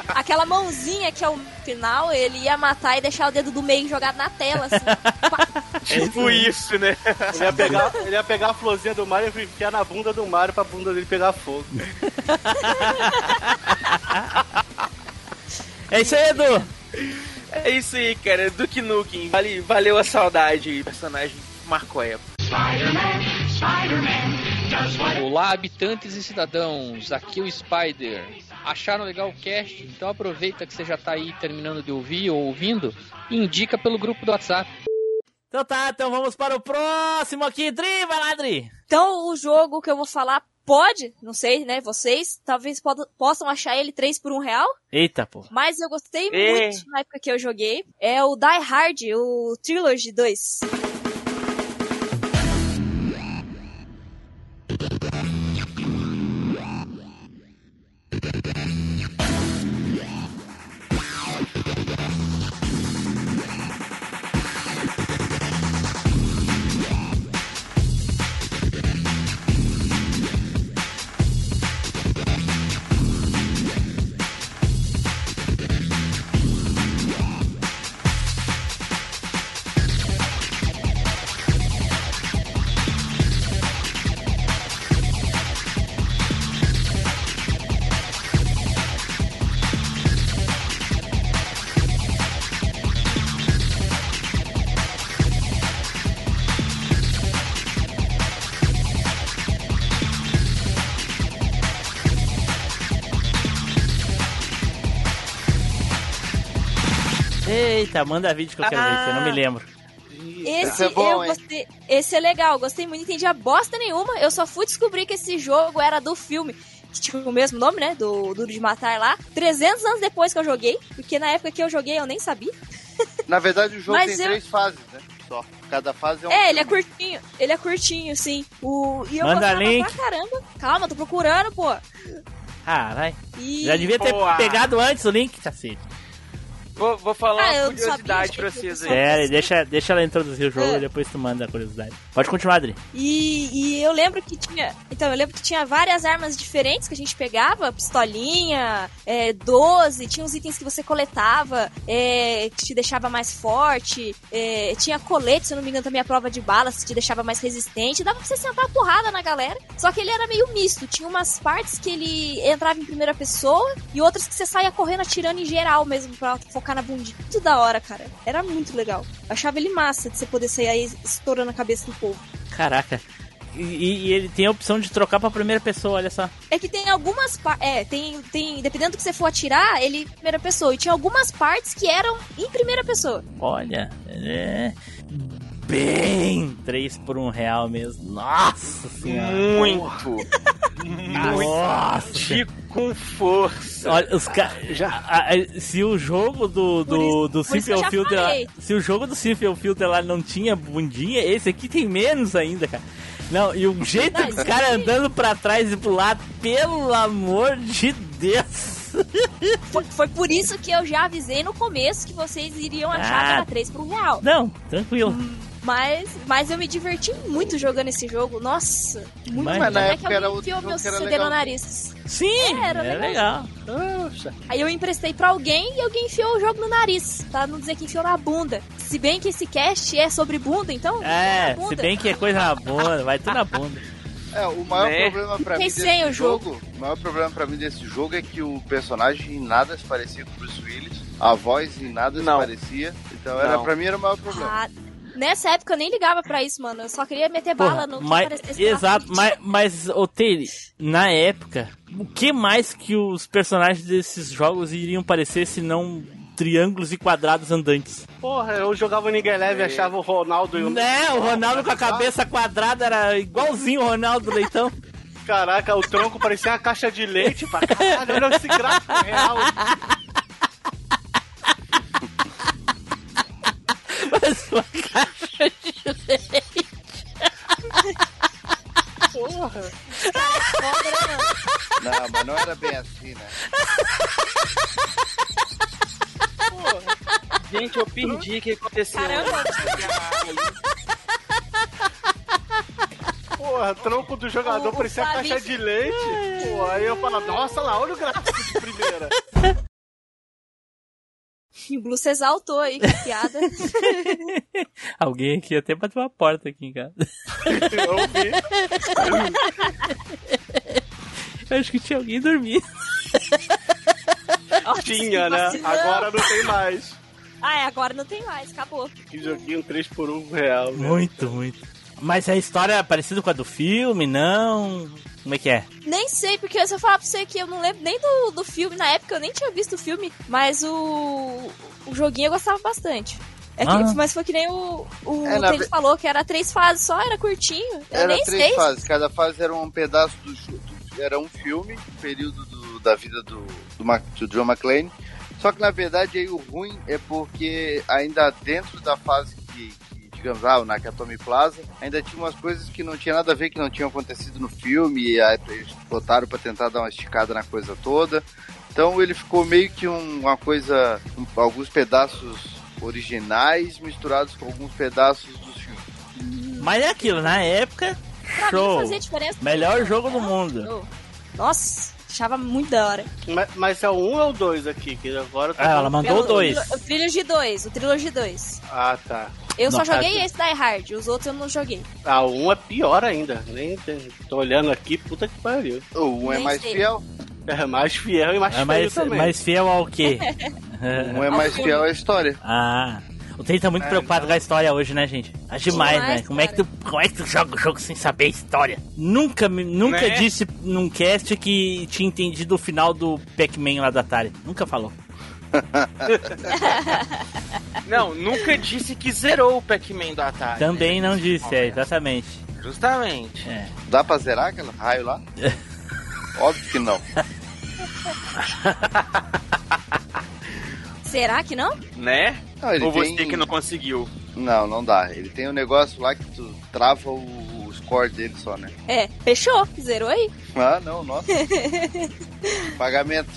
Aquela mãozinha que é o final, ele ia matar e deixar o dedo do meio jogado na tela, assim. tipo isso, né? Ele ia, pegar, ele ia pegar a florzinha do Mario e enfiar na bunda do Mario pra bunda dele pegar fogo. É isso aí, Edu. É isso aí, cara. Duke Nukem. Vale, valeu a saudade. Personagem marcou a época. Olá, habitantes e cidadãos, aqui é o Spider. Acharam legal o cast? Então aproveita que você já tá aí terminando de ouvir ou ouvindo e indica pelo grupo do WhatsApp. Então tá, então vamos para o próximo aqui. Dri, vai lá, Dri. Então, o jogo que eu vou falar pode, não sei, né, vocês, talvez pod- possam achar ele 3 por 1 real, Eita, pô. mas eu gostei É. muito na época que eu joguei. É o Die Hard, o Trilogy 2. Eita, manda vídeo que eu quero ver, eu não me lembro. Esse Esse é bom, eu hein? gostei. Esse é legal, gostei muito, não entendi a bosta nenhuma. Eu só fui descobrir que esse jogo era do filme. Que tinha o mesmo nome, né? Do Duro de Matar lá. 300 anos depois que eu joguei. Porque na época que eu joguei eu nem sabia. Na verdade, o jogo Mas tem eu- três fases, né? Só. Cada fase é um. É, ele é filme. curtinho. Ele é curtinho, sim. O... E eu Manda link. pra caramba. Calma, tô procurando, pô. Caralho. E... Já devia ter Boa. pegado antes o link, cacete. Vou, vou falar Ah, uma curiosidade pra vocês aí. Sério, deixa, deixa ela introduzir o jogo É. e depois tu manda a curiosidade. Pode continuar, Adri. E, e eu lembro que tinha. Então, eu lembro que tinha várias armas diferentes que a gente pegava, pistolinha, é, 12, tinha uns itens que você coletava, é, que te deixava mais forte, é, tinha colete, se eu não me engano, também a prova de balas, que te deixava mais resistente. Dava pra você sentar a porrada na galera. Só que ele era meio misto. Tinha umas partes que ele entrava em primeira pessoa e outras que você saía correndo atirando em geral mesmo, pra focar na bundinha. Muito da hora, cara. Era muito legal. Eu achava ele massa de você poder sair aí estourando a cabeça do povo. Caraca. E, e ele tem a opção de trocar pra primeira pessoa, olha só. É que tem algumas partes. É, tem, tem. Dependendo do que você for atirar, ele em primeira pessoa. E tinha algumas partes que eram em primeira pessoa. Olha, é. Bem 3 por um real mesmo. Nossa senhora. Muito. Nossa. De com força. Olha, os caras. Se o jogo do, do, isso- do Simple já Filter. Se o jogo do Simple Filter lá não tinha bundinha, esse aqui tem menos ainda, cara. Não, e o jeito dos caras andando pra trás e pro lado, pelo amor de Deus. Foi, foi por isso que eu já avisei no começo que vocês iriam achar Ah. que era 3 por um real. Não, tranquilo. Mas, mas eu me diverti muito jogando esse jogo. Nossa, muito Mas Mas na Até época que era alguém outro enfiou jogo meu que era CD legal. no nariz. Sim, É, era é legal. Poxa. Aí eu emprestei pra alguém e alguém enfiou o jogo no nariz. Pra não dizer que enfiou na bunda. Se bem que esse cast é sobre bunda, então. É, bunda. se bem que é coisa na bunda, vai tudo na bunda. É, o maior Né? problema pra mim Tem desse sem o jogo, o maior problema para mim desse jogo é que o personagem em nada se parecia com o Bruce Willis, a voz em nada Não. se parecia, então era para mim era o maior problema. Ah, nessa época eu nem ligava pra isso, mano. Eu só queria meter Porra, bala no que mas, exato, mas, mas ô Taylor, na época, o que mais que os personagens desses jogos iriam parecer se não triângulos e quadrados andantes? Porra, eu jogava o Ninguém Leve e achava o Ronaldo e o. Né, o Ronaldo com a cabeça quadrada era igualzinho o Ronaldo Leitão. Caraca, o tronco parecia uma caixa de leite. Pra caralho, olha esse gráfico real. Mas era bem assim, né? Gente, eu perdi o que aconteceu. Caramba. Porra, tronco do jogador O- o parecia uma Flavinho- caixa de leite. Pô, aí eu falo, nossa lá, olha o gráfico de primeira. E o Blue se exaltou aí com a piada. Alguém aqui até bateu a porta aqui em casa. Eu vi. Eu acho que tinha alguém dormindo. Tinha, né? Agora não tem mais. Ah, é, agora não tem mais, acabou. Que joguinho 3 por 1 real. né? Muito, muito. Mas a história é parecida com a do filme, não? Como é que é? Nem sei, porque se eu falar pra você que eu não lembro nem do, do filme, na época eu nem tinha visto o filme, mas o, o joguinho eu gostava bastante. É que, Ah. Mas foi que nem o, o É, ve- falou, que era três fases só, era curtinho. Eu Era nem três sei. fases, cada fase era um pedaço do, do era um filme, um período do- da vida do, do, Ma- do John McClane. Só que na verdade aí o ruim é porque ainda dentro da fase que, que, digamos, ah, o Nakatomi Plaza, ainda tinha umas coisas que não tinha nada a ver, que não tinham acontecido no filme, e aí eles botaram pra tentar dar uma esticada na coisa toda. Então ele ficou meio que um- uma coisa, um- alguns pedaços originais misturados com alguns pedaços dos filmes. Mas é aquilo, na época, Pra show. mim fazia diferença. Melhor jogo do mundo. Nossa, achava muito da hora. Mas, mas é o 1 ou o 2 aqui? Que agora tá Ah, ela mandou Pelo- dois. O Trilogy 2, o Trilogy 2. Ah, tá. Eu só Não, joguei tá- esse Die Hard, os outros eu não joguei. Ah, o 1 é pior ainda. Nem tô olhando aqui, puta que pariu. O 1 é Nem mais sei. fiel. É mais fiel e mais É feio mais, também. mais fiel ao quê? Um é mais fiel à história. ah. O Tei tá muito É, preocupado então- com a história hoje, né, gente? É demais, Demais, né? Como é, que tu, como é que tu joga o jogo sem saber a história? Nunca, me- nunca Né? disse num cast que tinha entendido o final do Pac-Man lá da Atari. Nunca falou. Não, nunca disse que zerou o Pac-Man do Atari. Também não disse, é, exatamente. Justamente. É. Dá pra zerar aquele raio lá? Óbvio que não. Será que não? Né? Não, ele Ou você tem- que não conseguiu? Não, não dá. Ele tem um negócio lá que tu trava o, o score dele só, né? É, fechou, zerou aí. Ah, não, nossa. Pagamento.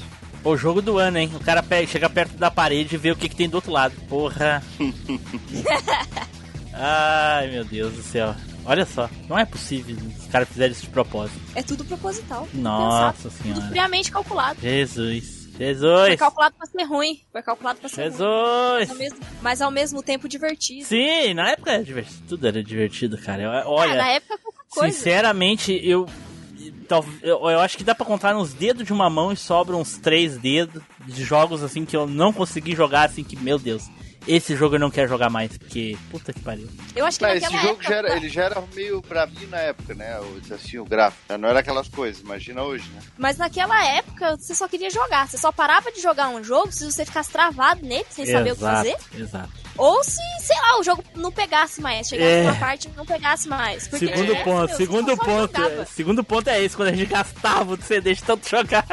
O jogo do ano, hein? O cara chega perto da parede e vê o que, que tem do outro lado. Porra. Ai, meu Deus do céu. Olha só, não é possível os caras fizerem isso de propósito. É tudo proposital. Nossa Pensado. senhora. Tudo friamente calculado. Jesus. Foi Jesus. calculado pra ser ruim. Foi calculado pra ser ruim. Mas ao, Jesus. mesmo, mas ao mesmo tempo divertido. Sim, na época era divertido. Tudo era divertido, cara. Eu- Ah, Olha, na época qualquer coisa. sinceramente, eu, eu. Eu acho que dá pra contar nos dedos de uma mão e sobra uns três dedos de jogos assim que eu não consegui jogar, assim que, meu Deus. Esse jogo eu não quero jogar mais, porque. Puta que pariu. Eu acho que naquela esse jogo época... já era, ele já era meio pra mim na época, né? O, assim, o gráfico. Já Não era aquelas coisas, imagina hoje, né? Mas naquela época você só queria jogar. Você só parava de jogar um jogo se você ficasse travado nele, sem saber o que fazer. Exato. Ou se, sei lá, o jogo não pegasse mais. Chegasse É. numa parte e não pegasse mais. Porque, Segundo é, ponto, meu, segundo ponto. jogava. Segundo ponto é esse, quando a gente gastava o CD de tanto jogar.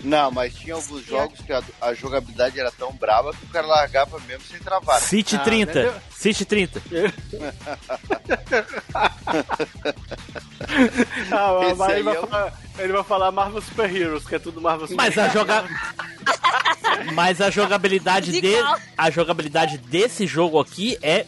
Não, mas tinha alguns jogos que a, a jogabilidade era tão brava que o cara largava mesmo sem travar. né? City Ah, 30. entendeu? City 30. Ah, mas ele, vai é falar, ele vai falar Marvel Super Heroes, que é tudo Marvel Super Mas a joga... Mas a jogabilidade de... A jogabilidade desse jogo aqui é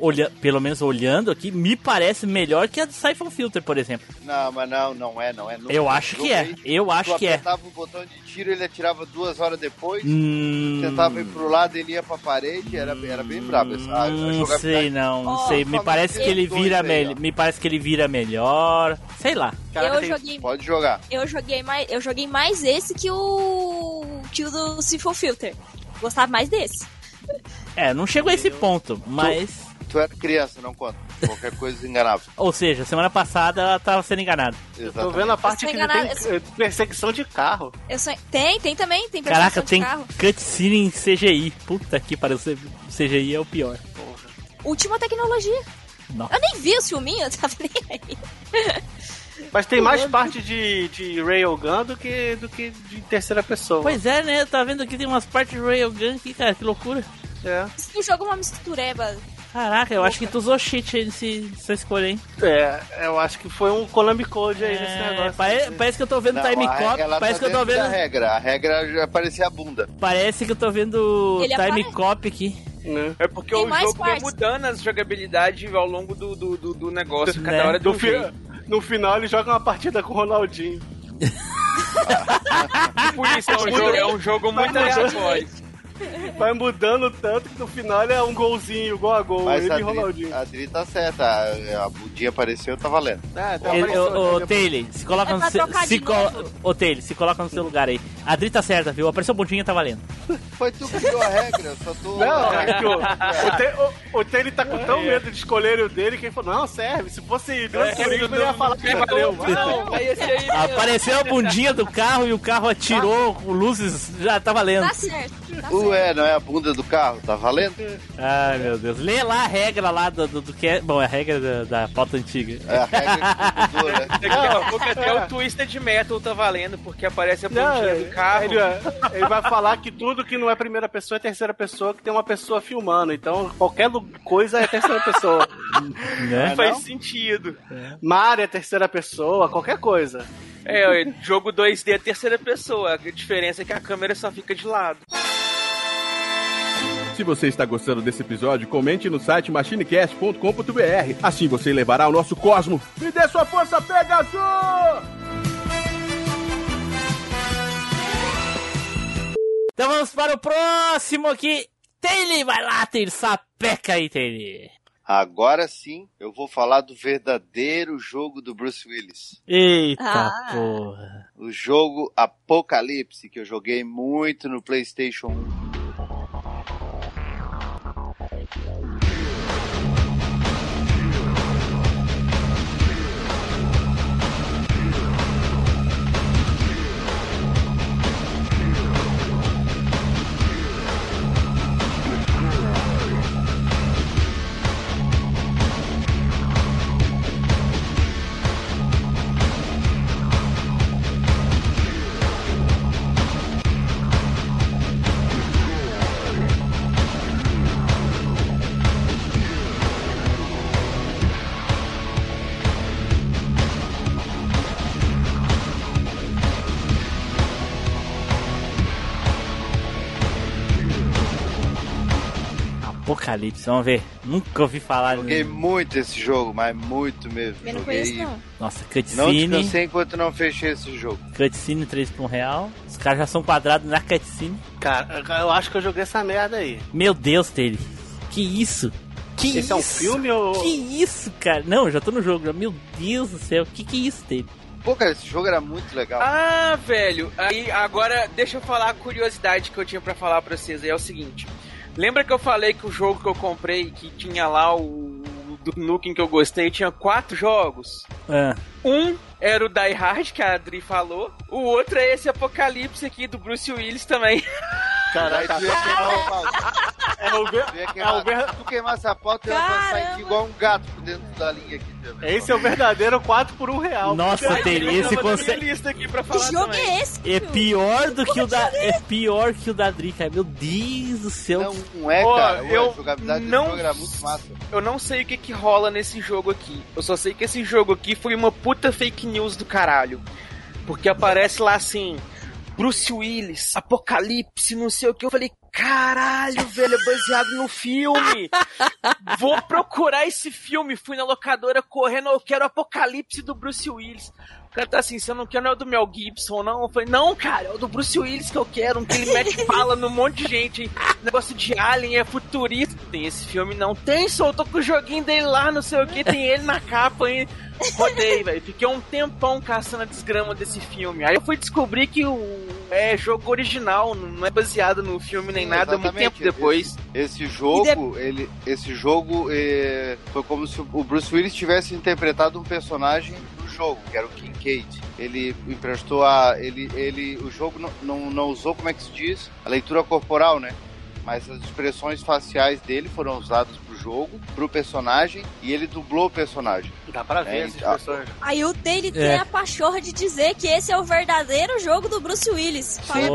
olha... pelo menos olhando aqui, me parece melhor que a do Siphon Filter, por exemplo. Não, mas não, não é, não é. Não, Eu acho que é. Eu acho que é. apertava o botão de tiro, ele atirava duas horas depois. Hum... Tentava ir pro lado, ele ia pra parede, era, era bem brabo. essa- a- a Não sei não, não Ó, sei. Me parece que ele vira melhor. Me parece que ele vira melhor. Sei lá. Caraca, eu tem- joguei, Pode jogar. eu joguei mais, eu joguei mais esse que o que o do Siphon Filter. Gostava mais desse. É, não chegou a esse ponto, mas. Tu era criança, não conta. Qualquer coisa enganava. Ou seja, semana passada ela tava sendo enganada. Tô Exatamente. vendo a parte que sou ele tem enganada, eh, perseguição de carro. Eu só... Tem, tem também, tem Caraca, perseguição de tem carro. cutscene em CGI. Puta que pariu, CGI é o pior. Última tecnologia. Nossa. Eu nem vi o filminho, eu tava nem aí. Mas tem mais parte de, de Railgun do que, do que de terceira pessoa. Pois é, né? Tá vendo aqui tem umas partes de Railgun aqui, cara, que loucura. é. Jogo é uma mistureba. Caraca, eu acho que tu usou cheat aí nesse, nessa escolha, hein? É, eu acho que foi um Konami Code aí nesse É, negócio. pare- parece que eu tô vendo Não, Time a Cop. Parece tá que eu tô vendo. da regra. A regra já parecia a bunda. Parece que eu tô vendo Ele Time aparece. Cop aqui. Né? É porque Tem o mais jogo vai partes. mudando as jogabilidades ao longo do, do, do, do negócio. Cada Né? hora de No, um fi- no final ele joga uma partida com o Ronaldinho. Por isso é um jogo, é um jogo muito aleatório. Vai mudando tanto que no final ele é um golzinho, gol a gol, Mas ele a e Ronaldinho. Adri, a Adri tá certa. A, a bundinha apareceu, tá valendo. Ah, tá Ele- Ô, ô, né? Taylor, se coloca É no seu. Se co... Ô, Taylor, se coloca no seu lugar aí. A Adri tá certa, viu? Apareceu bundinha, tá valendo. Foi tu que criou a regra, eu só tô. Não, é que o, o, o, Taylor tá com tão medo de escolher o dele que ele falou, não, serve, se fosse Gran Turismo ele ia falar que valeu. É. Apareceu a bundinha do carro e o carro atirou com luzes, já tá valendo. Tá certo. Tá certo. Ué, não é a bunda do carro, tá valendo? Ai, meu Deus. Lê lá a regra lá do, do, do que é. Bom, é a regra da, da pauta antiga. É a regra que mudou, né? Daqui a pouco até o Twisted Metal tá valendo, porque aparece a pontinha do carro. ele, ele vai falar que tudo que não é primeira pessoa é terceira pessoa, que tem uma pessoa filmando. Então, qualquer coisa é terceira pessoa. Né? Faz não? sentido. Mario é terceira pessoa, qualquer coisa. É, jogo 2D é terceira pessoa. A diferença é que a câmera só fica de lado. Se você está gostando desse episódio, comente no site machinecast.com.br. Assim você levará o nosso cosmo. Me dê sua força, Pegasus! Então vamos para o próximo aqui. Taylor, vai lá, Taylor. Sapeca aí, Taylor. Agora sim, eu vou falar do verdadeiro jogo do Bruce Willis. Eita Ah. porra. O jogo Apocalipse, que eu joguei muito no PlayStation 1. Apocalipse, vamos ver. Nunca ouvi falar. Joguei muito esse jogo, mas muito mesmo. Eu não Joguei... conheço, não. Nossa, Não cutscene. descansei enquanto não fechei esse jogo. Cutscene 3 por um real. Os caras já são quadrados na cutscene. Cara, eu acho que eu joguei essa merda aí. Meu Deus, Tele. Que isso? Que Esse isso? é um filme ou. Que isso, cara? Não, eu já tô no jogo. Meu Deus do céu. Que que é isso, Tele? Pô, cara, esse jogo era muito legal. Ah, velho. Aí agora deixa eu falar a curiosidade que eu tinha pra falar pra vocês. aí É o seguinte. Lembra que eu falei que o jogo que eu comprei, que tinha lá o do Nukem que eu gostei, tinha quatro jogos? Ah, Um era o Die Hard, que a Adri falou. O outro é esse Apocalipse aqui do Bruce Willis também. Caraca, tu ia queimar o pau. é o ver- Tu ia é queimar. o ver- Se tu queimasse a pauta, eu ia passar aqui igual um gato por dentro da linha aqui. também. Esse é o verdadeiro 4 por 1 real. Nossa, eu esse lista aqui pra Que falar jogo também. é esse? É pior do que o da. É pior que o da Dri, cara. Meu Deus do céu. Não, não é, cara. Eu a jogabilidade não- desse jogo era muito massa. Eu não sei o que que rola nesse jogo aqui. Eu só sei que esse jogo aqui foi uma puta fake news do caralho. Porque aparece lá assim, Bruce Willis, Apocalipse, não sei o que. Eu falei, caralho, velho, é baseado no filme. Vou procurar esse filme. Fui na locadora correndo, eu quero Apocalipse do Bruce Willis. O cara tá assim, você não quer não é o do Mel Gibson, não? Eu falei, não, cara, é o do Bruce Willis que eu quero, um que ele mete bala num monte de gente. Negócio de Alien, é futurista. Tem esse filme, não tem, tô com o joguinho dele lá, não sei o que, tem ele na capa, hein? Rodei, velho. Fiquei um tempão caçando a desgrama desse filme. Aí eu fui descobrir que o é jogo original, não é baseado no filme nem Sim, nada, muito tempo depois. Esse jogo, ele, esse jogo eh, foi como se o Bruce Willis tivesse interpretado um personagem do jogo, que era o Kincaid. Ele emprestou a. Ele, ele, o jogo não, não, não usou, como é que se diz? A leitura corporal, né? Mas as expressões faciais dele foram usadas pro jogo, pro personagem, e ele dublou o personagem. Dá pra ver É, essas ah. pessoas. Aí o tem É. a pachorra de dizer que esse é o verdadeiro jogo do Bruce Willis. Porra. Porque o do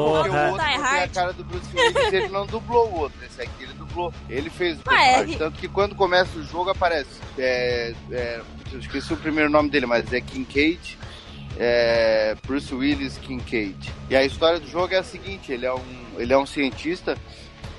outro tem a cara do Bruce Willis, ele não dublou o outro. Esse aqui ele dublou. Ele fez o Ah, é, personagem. ri- Tanto que quando começa o jogo aparece. É, é, eu esqueci o primeiro nome dele, mas é Kincaid. É, Bruce Willis Kincaid. E a história do jogo é a seguinte: ele é um, ele é um cientista.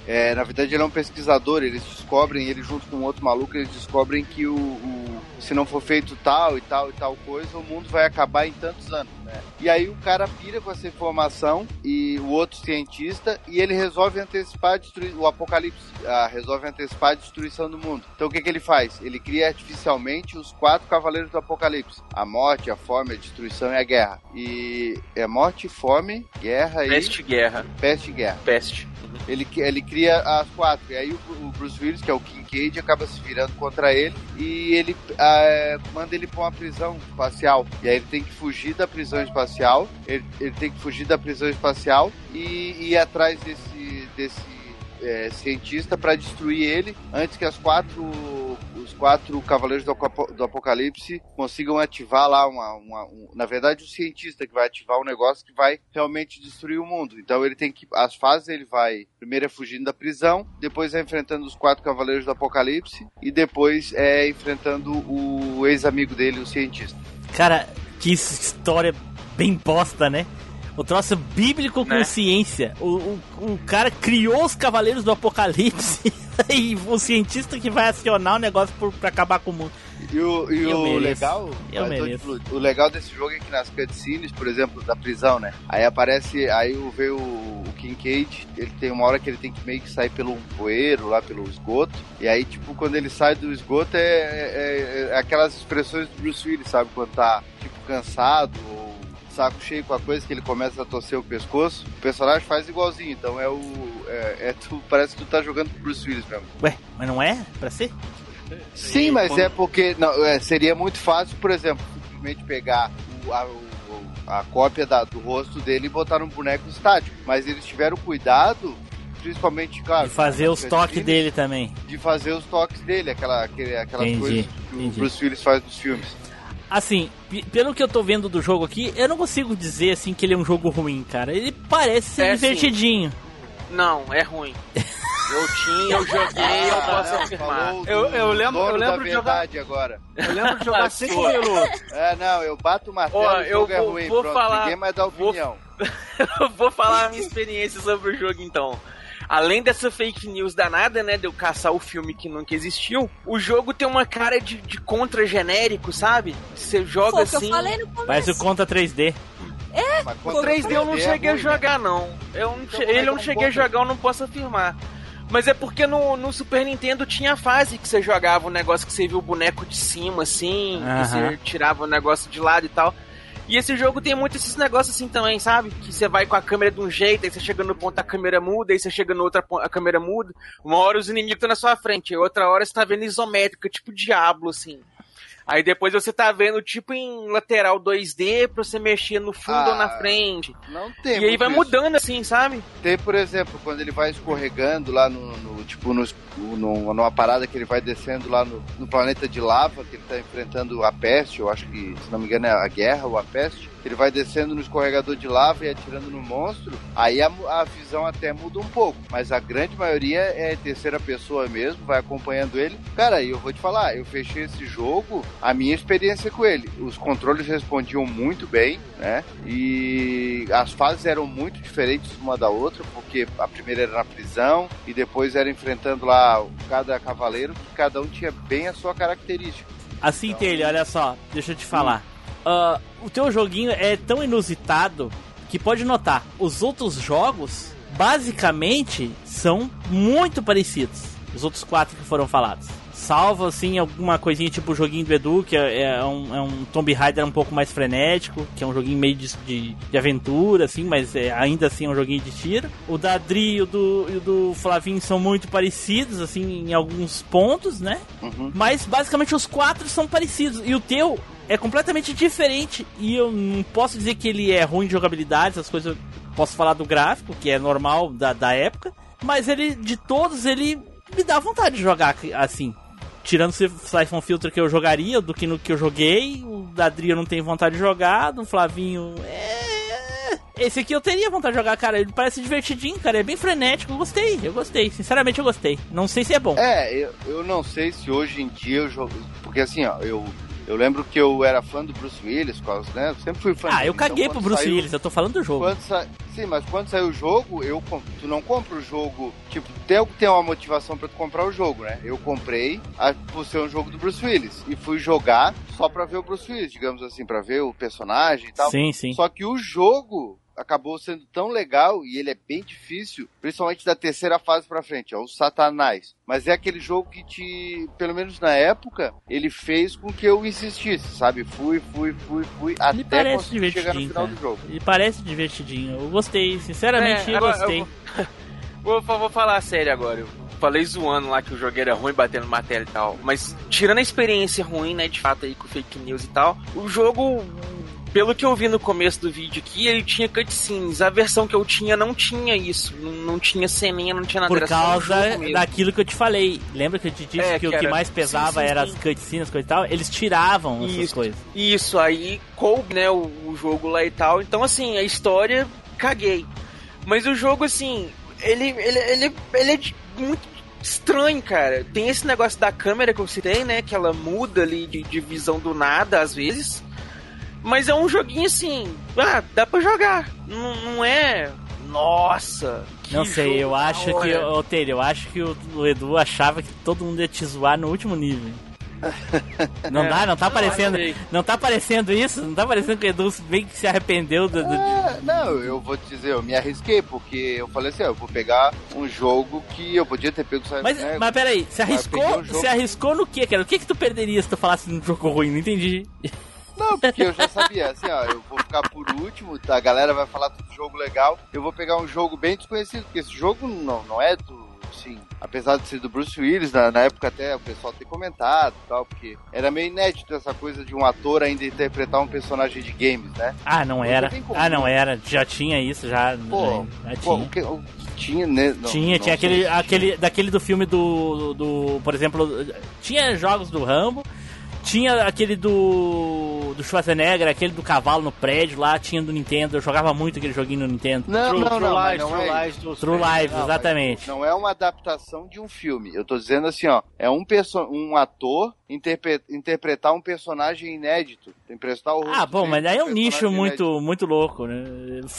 É, na verdade, ele é um pesquisador. Eles descobrem, ele junto com outro maluco, eles descobrem que o, o- se não for feito tal e tal e tal coisa, o mundo vai acabar em tantos anos. Né? E aí o cara pira com essa informação e o outro cientista e ele resolve antecipar o apocalipse, ah, resolve antecipar a destruição do mundo. Então o que, que ele faz? Ele cria artificialmente os quatro cavaleiros do apocalipse: a morte, a fome, a destruição e a guerra. E é morte, fome, guerra e Peste Guerra. peste guerra. Peste. Ele, ele cria as quatro. E aí o, o Bruce Willis, que é o Kincaid, acaba se virando contra ele e ele ah, manda ele pra uma prisão espacial. E aí ele tem que fugir da prisão espacial. Ele, ele tem que fugir da prisão espacial e, ir atrás desse, desse é, cientista para destruir ele antes que as quatro os quatro cavaleiros do, Apo- do apocalipse consigam ativar lá uma, uma- um- na verdade o cientista que vai ativar um negócio que vai realmente destruir o mundo então ele tem que as fases ele vai primeiro é fugindo da prisão depois é enfrentando os quatro cavaleiros do apocalipse e depois é enfrentando o ex-amigo dele o cientista Cara, que história bem bosta, né? O troço bíblico com Né? ciência. O, o, o cara criou os cavaleiros do apocalipse e o cientista que vai acionar o negócio por, pra acabar com o mundo. E o, e Eu o mereço. legal, Eu mas, mereço. o, legal desse jogo é que nas cutscenes, por exemplo, da prisão, né? Aí aparece, aí o- vê o, o Kincaid, ele tem uma hora que ele tem que meio que sair pelo poeiro, lá pelo esgoto. E aí, tipo, quando ele sai do esgoto, é, é- é aquelas expressões do Bruce Willis, sabe? Quando tá, tipo, cansado ou saco cheio com a coisa que ele começa a torcer o pescoço. O personagem faz igualzinho, então é o. É, é tu, parece que tu tá jogando Bruce Willis mesmo. Ué, mas não é pra ser? Sim, mas é porque não, é, seria muito fácil, por exemplo, simplesmente pegar o- a, o- a cópia da- do rosto dele e botar num boneco estático. Mas eles tiveram cuidado, principalmente, claro, De fazer os toques dele também. de fazer os toques dele, aquela, aquele, aquelas Entendi, coisas que entendi. o Bruce Willis faz nos filmes. Assim, pelo que eu tô vendo do jogo aqui, eu não consigo dizer assim que ele é um jogo ruim, cara. Ele parece ser É, sim. divertidinho. Não, é ruim. Eu tinha, eu joguei, eu posso Ah, afirmar. falou do Eu- eu lembro- eu lembro da de jogar- agora. Eu lembro de jogar 5 Sua. minutos. É, não, eu bato o martelo Ó, e o eu jogo é vou- ruim. vou Pronto, falar- ninguém mais dá vou- opinião. Eu vou falar a minha experiência sobre o jogo então. Além dessa fake news danada, né, de eu caçar o filme que nunca existiu, o jogo tem uma cara de, de contra genérico, sabe? Você joga o assim. eu falei no começo. Mas o conta 3D. É, Mas O contra 3D eu não é cheguei a ruim, né? jogar, não. Eu não Então, che- é ele eu não é cheguei a contra? jogar, eu não posso afirmar. Mas é porque no, no Super Nintendo tinha a fase que você jogava um negócio que você viu o boneco de cima, assim, Aham. que você tirava o negócio de lado e tal. E esse jogo tem muito esses negócios assim também, sabe? Que você vai com a câmera de um jeito, aí você chega no ponto a câmera muda, aí você chega no outro a câmera muda. Uma hora os inimigos estão na sua frente, outra hora você tá vendo isométrica, tipo Diablo, assim. Aí depois você tá vendo tipo em lateral 2D pra você mexer no fundo Ah, ou na frente. Não tem e aí vai isso. mudando assim, sabe? Tem, por exemplo, quando ele vai escorregando lá no, no- tipo, no, no- numa parada que ele vai descendo lá no, no planeta de lava, que ele tá enfrentando a peste, eu acho que, se não me engano, é a guerra ou a peste. Ele vai descendo no escorregador de lava e atirando no monstro, aí a, a visão até muda um pouco. Mas a grande maioria é terceira pessoa mesmo, vai acompanhando ele. Cara, eu vou te falar, eu fechei esse jogo, a minha experiência com ele. Os controles respondiam muito bem, né? E as fases eram muito diferentes uma da outra, porque a primeira era na prisão e depois era enfrentando lá cada cavaleiro, que cada um tinha bem a sua característica. Assim, Taylor, olha só, deixa eu te falar. Ah, o teu joguinho é tão inusitado que pode notar, os outros jogos basicamente são muito parecidos. Os outros quatro que foram falados. Salvo assim alguma coisinha tipo o joguinho do Edu, que é, é um, é um Tomb Raider um pouco mais frenético, que é um joguinho meio de, de, de aventura, assim, mas é, ainda assim é um joguinho de tiro. O da Adri e o do, e o do Flavinho são muito parecidos, assim, em alguns pontos, né? Uhum. Mas basicamente os quatro são parecidos. E o teu é completamente diferente. E eu não posso dizer que ele é ruim de jogabilidade, essas coisas. Posso falar do gráfico, que é normal da, da época. Mas ele, de todos, ele me dá vontade de jogar assim. Tirando o Siphon Filter que eu jogaria, do que no que eu joguei. O da Adri eu não tenho vontade de jogar. Do Flavinho. É. Esse aqui eu teria vontade de jogar, cara. Ele parece divertidinho, cara. É bem frenético. Eu gostei, eu gostei. Sinceramente, eu gostei. Não sei se é bom. É, eu, eu não sei se hoje em dia eu jogo. Porque assim, ó, eu, eu lembro que eu era fã do Bruce Willis, quase, né? Eu sempre fui fã Ah, eu caguei então pro quando Bruce saiu- Willis, eu tô falando do jogo. Sa... Sim, mas quando saiu o jogo, eu tu não compra o jogo. Tipo, tem que ter uma motivação pra tu comprar o jogo, né? Eu comprei a... por ser um jogo do Bruce Willis. E fui jogar só pra ver o Bruce Willis, digamos assim, pra ver o personagem e tal. Sim, sim. Só que o jogo acabou sendo tão legal e ele é bem difícil, principalmente da terceira fase pra frente, ó, o Satanás. Mas é aquele jogo que te, pelo menos na época, ele fez com que eu insistisse, sabe? Fui, fui, fui, fui, Me até parece conseguir chegar no divertidinho, final cara. do jogo. Me parece divertidinho. Eu gostei, sinceramente, É, eu agora gostei. eu Vou, vou, vou falar sério agora. Eu falei zoando lá que o jogo era ruim, batendo matéria e tal. Mas tirando a experiência ruim, né, de fato aí com fake news e tal, o jogo. Pelo que eu vi no começo do vídeo aqui, ele tinha cutscenes. A versão que eu tinha não tinha isso. Não, não tinha ceninha, não tinha nada. Por causa daquilo que eu te falei. Lembra que eu te disse É, que, que o que mais pesava sim, sim, era sim. as cutscenes, coisa e tal? Eles tiravam essas Isso. coisas. Isso, aí coube, né, o, o jogo lá e tal. Então, assim, a história, caguei. Mas o jogo, assim, ele, ele, ele, ele é muito estranho, cara. Tem esse negócio da câmera que eu citei, né, que ela muda ali de, de visão do nada, às vezes. Mas é um joguinho, assim, ah, dá pra jogar. Não, não é... Nossa, que Não sei, jogo eu acho que, hora. ô Taylor, eu acho que o, o Edu achava que todo mundo ia te zoar no último nível. Não É, dá? Não tá não, parecendo, achei. não tá parecendo isso? Não tá parecendo que o Edu bem que se arrependeu do, do- É, não, eu vou te dizer, eu me arrisquei, porque eu falei assim, ó, eu vou pegar um jogo que eu podia ter pego Mas, né, mas peraí, você Mas arriscou, um jogo- você arriscou no quê, cara? O que que tu perderia se tu falasse num jogo ruim? Não entendi. Não, porque eu já sabia, assim, ó, eu vou ficar por último, a galera vai falar tudo jogo legal, eu vou pegar um jogo bem desconhecido, porque esse jogo não, não é do, assim, apesar de ser do Bruce Willis, na, na época até o pessoal ter comentado tal, porque era meio inédito essa coisa de um ator ainda interpretar um personagem de games, né? Ah, não Hoje era. Ah, não era. Já tinha isso, já. Pô, já, já pô, tinha. o que, o tinha, né? Não, tinha, não tinha aquele, aquele, daquele do filme do, do, por exemplo, tinha jogos do Rambo, tinha aquele do do, Schwarzenegger, aquele do cavalo no prédio lá, tinha do Nintendo. Eu jogava muito aquele joguinho no Nintendo. Não, True, não, True não, Lies, não True é Lies do True Lives, Não, exatamente. Não é uma adaptação de um filme. Eu tô dizendo assim, ó. É um, perso um ator interpre interpretar um personagem inédito. Emprestar o rosto Ah, bom, mas aí é um nicho personagem muito, muito louco, né?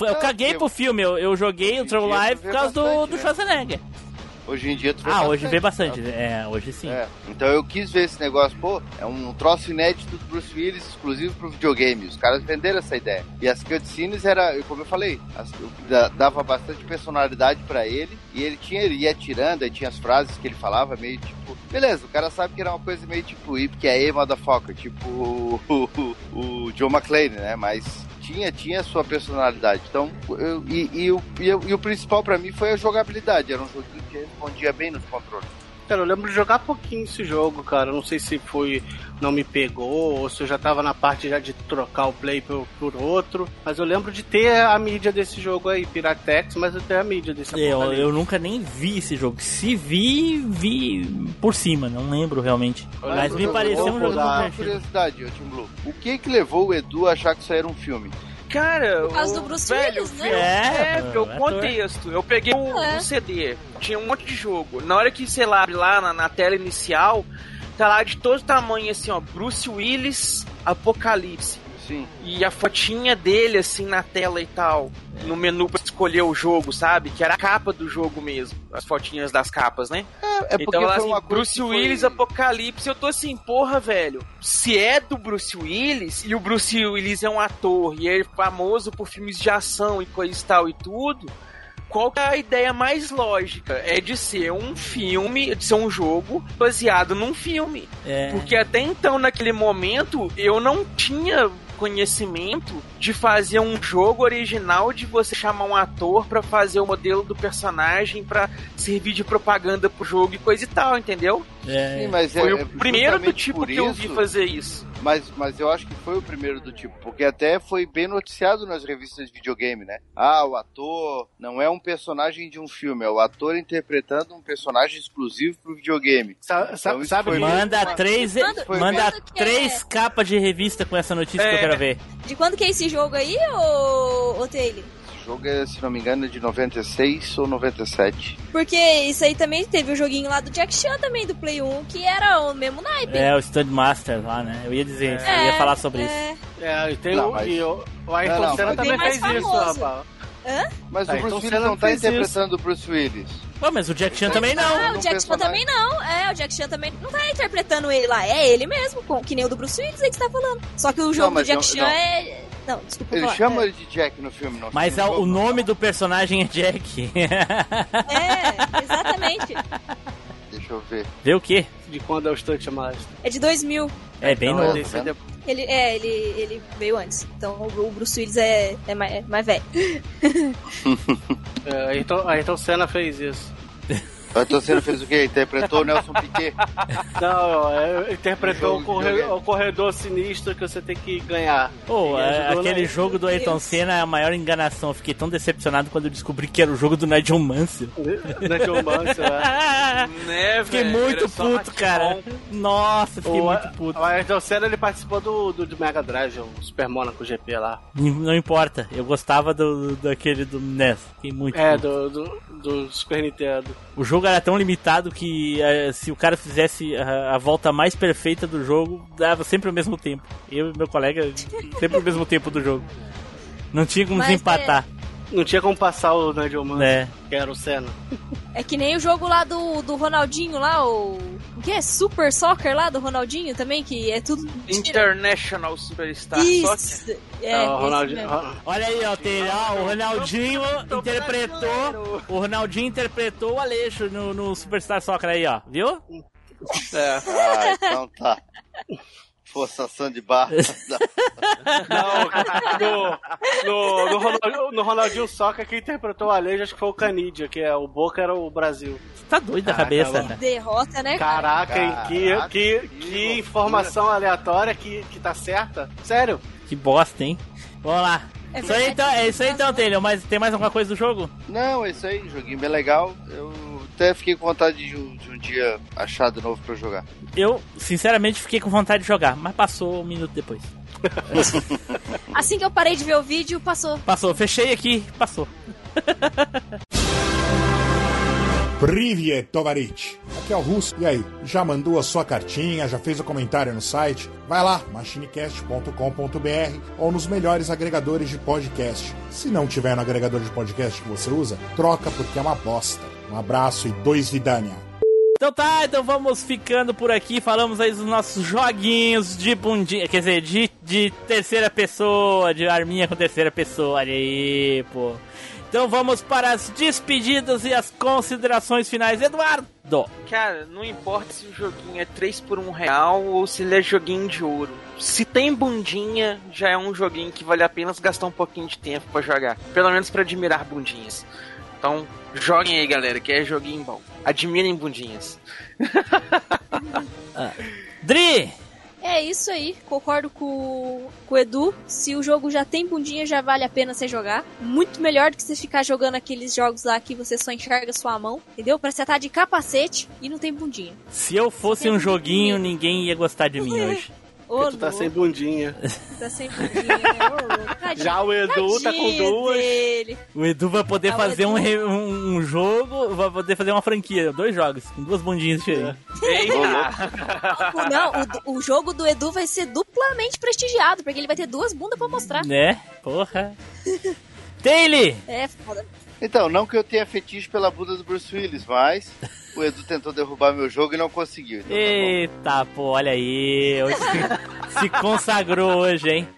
Eu Não, caguei eu- pro filme, eu, eu joguei o True em dia Live tu por causa do, bastante, do né? Schwarzenegger. inédito. Hoje em dia tu vê Ah, hoje vê bastante. bastante. É, hoje sim. É, então eu quis ver esse negócio, pô, é um troço inédito do Bruce Willis exclusivo pro videogame. Os caras venderam essa ideia. E as cutscenes era, como eu falei, as- da- dava bastante personalidade pra ele e ele tinha ele ia tirando, aí tinha as frases que ele falava meio tipo, beleza, o cara sabe que era uma coisa meio tipo hip que é aí, motherfucker, tipo o, o, o John McClane, né? Mas tinha, tinha sua personalidade. Então, eu, e, e o, e, o- e o principal pra mim foi a jogabilidade. Era um joguinho que respondia bem nos controles. Cara, eu lembro de jogar pouquinho esse jogo, cara. Eu não sei se foi. Não me pegou, ou se eu já tava na parte já de trocar o play por, por outro. Mas eu lembro de ter a mídia desse jogo aí, Piratex, mas eu tenho a mídia desse Eu, apocalipse. eu nunca nem vi esse jogo. Se vi, vi por cima, não lembro realmente. Mas me eu- pareceu eu- um eu- jogo eu- Uma divertido. curiosidade, ô Tim Blue. O que que levou o Edu a achar que isso era um filme? Cara, Por causa o- do Bruce velho, Willis, né? eu- É, É, foi o é contexto. Eu peguei o, É. o CD, tinha um monte de jogo. Na hora que você lá abre lá na, na tela inicial, tá lá de todo tamanho, assim, ó, Bruce Willis, Apocalipse. Sim. E a fotinha dele, assim, na tela e tal. No menu pra escolher o jogo, sabe? Que era a capa do jogo mesmo. As fotinhas das capas, né? É, é porque então foi assim, Bruce foi- Willis, Apocalipse, eu tô assim, porra, velho. Se é do Bruce Willis, e o Bruce Willis é um ator, e ele é famoso por filmes de ação e coisa e tal e tudo, qual que é a ideia mais lógica? É de ser um filme, de ser um jogo baseado num filme. É. Porque até então, naquele momento, eu não tinha conhecimento de fazer um jogo original de você chamar um ator pra fazer o modelo do personagem pra servir de propaganda pro jogo e coisa e tal, entendeu? É. Sim, mas Foi é, o é primeiro do tipo que eu vi isso- fazer isso. Mas, mas eu acho que foi o primeiro do tipo, porque até foi bem noticiado nas revistas de videogame, né? Ah, o ator não é um personagem de um filme, é o ator interpretando um personagem exclusivo pro videogame. Sa- Então, sabe Manda três, Foi manda quando que é? três capas de revista com essa notícia que eu É. quero ver. De quando que é esse jogo aí, ô, ô Taylor? Jogo é, se não me engano, é de 96 ou 97. Porque isso aí também teve o joguinho lá do Jack Chan também, do Play 1, que era o mesmo naipe. É, o Stand Master lá, né? Eu ia dizer, isso, eu ia É, falar sobre isso. é. É, e tem Não, o, mas- e o, o Ayrton Não, não, Senna mas- também fez mais isso, famoso. rapaz. Mas Ah, o Bruce Willis não não tá isso. interpretando o Bruce Willis. Pô, mas o Jack Chan também não. Ah, um o Jack Chan também não. É, o Jack Chan também não tá interpretando ele lá. É ele mesmo, com, que nem o do Bruce Willis aí que você tá falando. Só que o jogo do mas Jack não- Chan não. é. Não, desculpa. Ele falar. chama é. ele de Jack no filme, não Mas no é, jogo, o nome do personagem é Jack. É, exatamente. Deixa eu ver. Vê o quê? De quando é o Stunt Master. É de 2000. É bem Então, novo. esse é de- Ele, é, ele, ele veio antes. Então o, Bruce Willis é, é, mais, é mais velho. é, Ayrton, Ayrton Senna fez isso. A torcida fez o quê? Interpretou o Nelson Piquet. Não, é, interpretou Jogo o, de corre- videogame. o corredor sinistro que você tem que ganhar. Pô, é, aquele na- jogo do Ayrton. Senna é a maior enganação. Eu fiquei tão decepcionado quando eu descobri que era o jogo do Nigel Mansell. John Mansell, é. Né, Fiquei velho? muito puto, cara. Nossa, fiquei O, muito puto. o Ayrton Senna ele participou do, do, do Mega Drive, o Super Monaco GP lá. Não importa, eu gostava do, daquele do NES. Fiquei muito É, puto. do, do, do Super Nintendo. O jogo era tão limitado que eh, se o cara fizesse a, a volta mais perfeita do jogo, dava sempre o mesmo tempo. Eu e meu colega, sempre o mesmo tempo do jogo. Não tinha como Mas, desempatar. Não tinha como passar o Nigel Mansell, É. que era o Senna. É que nem o jogo lá do, do Ronaldinho lá, o. O que é? Super Soccer lá do Ronaldinho também, que é tudo. International Superstar. Isso! É, Ah, o Ronaldinho. Olha aí, ó, tem, ó, o Ronaldinho Tô interpretou. brasileiro. O Ronaldinho interpretou o Aleixo no, no Superstar Soccer aí, ó. Viu? é. Ah, então tá. Forçação de barra. Não, no, no, no, Ronaldinho, no Ronaldinho Soca, quem interpretou o Alejo acho que foi o Canidia, que é o Boca era o Brasil. Você tá doido da cabeça, cara. Derrota, né? cara? Caraca, hein, que, Caraca, que, que que informação aleatória que, que tá certa. Sério? Que bosta, hein? Vamos lá. É isso aí então, é isso aí então, Taylor. Mas tem mais alguma coisa do jogo? Não, é isso aí, joguinho bem legal. Eu até fiquei com vontade de, um- de um dia achar de novo pra eu jogar. Eu, sinceramente, fiquei com vontade de jogar, mas passou um minuto depois. Assim que eu parei de ver o vídeo, passou. Passou, fechei aqui, passou. Privet Tovarich. Aqui é o Russo. E aí, já mandou a sua cartinha, já fez o comentário no site? Vai lá, machinecast.com.br ou nos melhores agregadores de podcast. Se não tiver no agregador de podcast que você usa, troca porque é uma bosta. Um abraço e dois vidania. Então tá, então vamos ficando por aqui. Falamos aí dos nossos joguinhos de bundinha, quer dizer, de, de terceira pessoa, de arminha com terceira pessoa. Olha aí, pô. Então vamos para as despedidas e as considerações finais. Eduardo! Cara, não importa se o joguinho é 3 por 1 real ou se ele é joguinho de ouro. Se tem bundinha, já é um joguinho que vale a pena gastar um pouquinho de tempo para jogar. Pelo menos para admirar bundinhas. Então, joguem aí, galera, que é joguinho bom. Admirem bundinhas. ah. Dri! É isso aí, concordo com, com o Edu. Se o jogo já tem bundinha, já vale a pena você jogar. Muito melhor do que você ficar jogando aqueles jogos lá que você só enxerga sua mão, entendeu? Pra você estar de capacete e não tem bundinha. Se eu fosse um joguinho, ninguém ia gostar de mim hoje. Ô, tu tá sem bundinha. Tá sem bundinha, né? Já o Edu tá com duas. Dele. O Edu vai poder ah, fazer um, um, jogo, vai poder fazer uma franquia, dois jogos, com duas bundinhas diferentes. Não, o, o jogo do Edu vai ser duplamente prestigiado, porque ele vai ter duas bundas pra mostrar. Né? Porra. Taylor! É, foda. Então, não que eu tenha fetiche pela bunda do Bruce Willis, mas o Edu tentou derrubar meu jogo e não conseguiu. Então tá Eita, tá pô, olha aí. Hoje se, se consagrou hoje, hein?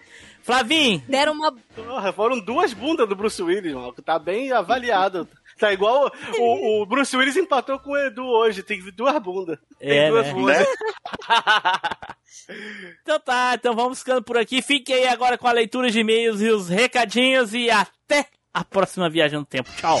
Flavinho! Deram uma. Porra, foram duas bundas do Bruce Willis, mano, que tá bem avaliado. Tá igual o, o, Bruce Willis empatou com o Edu hoje, tem duas bundas. Tem é, duas né? bundas. Né? então tá, então vamos ficando por aqui. Fique aí agora com a leitura de e-mails e os recadinhos e até a próxima viagem no tempo. Tchau!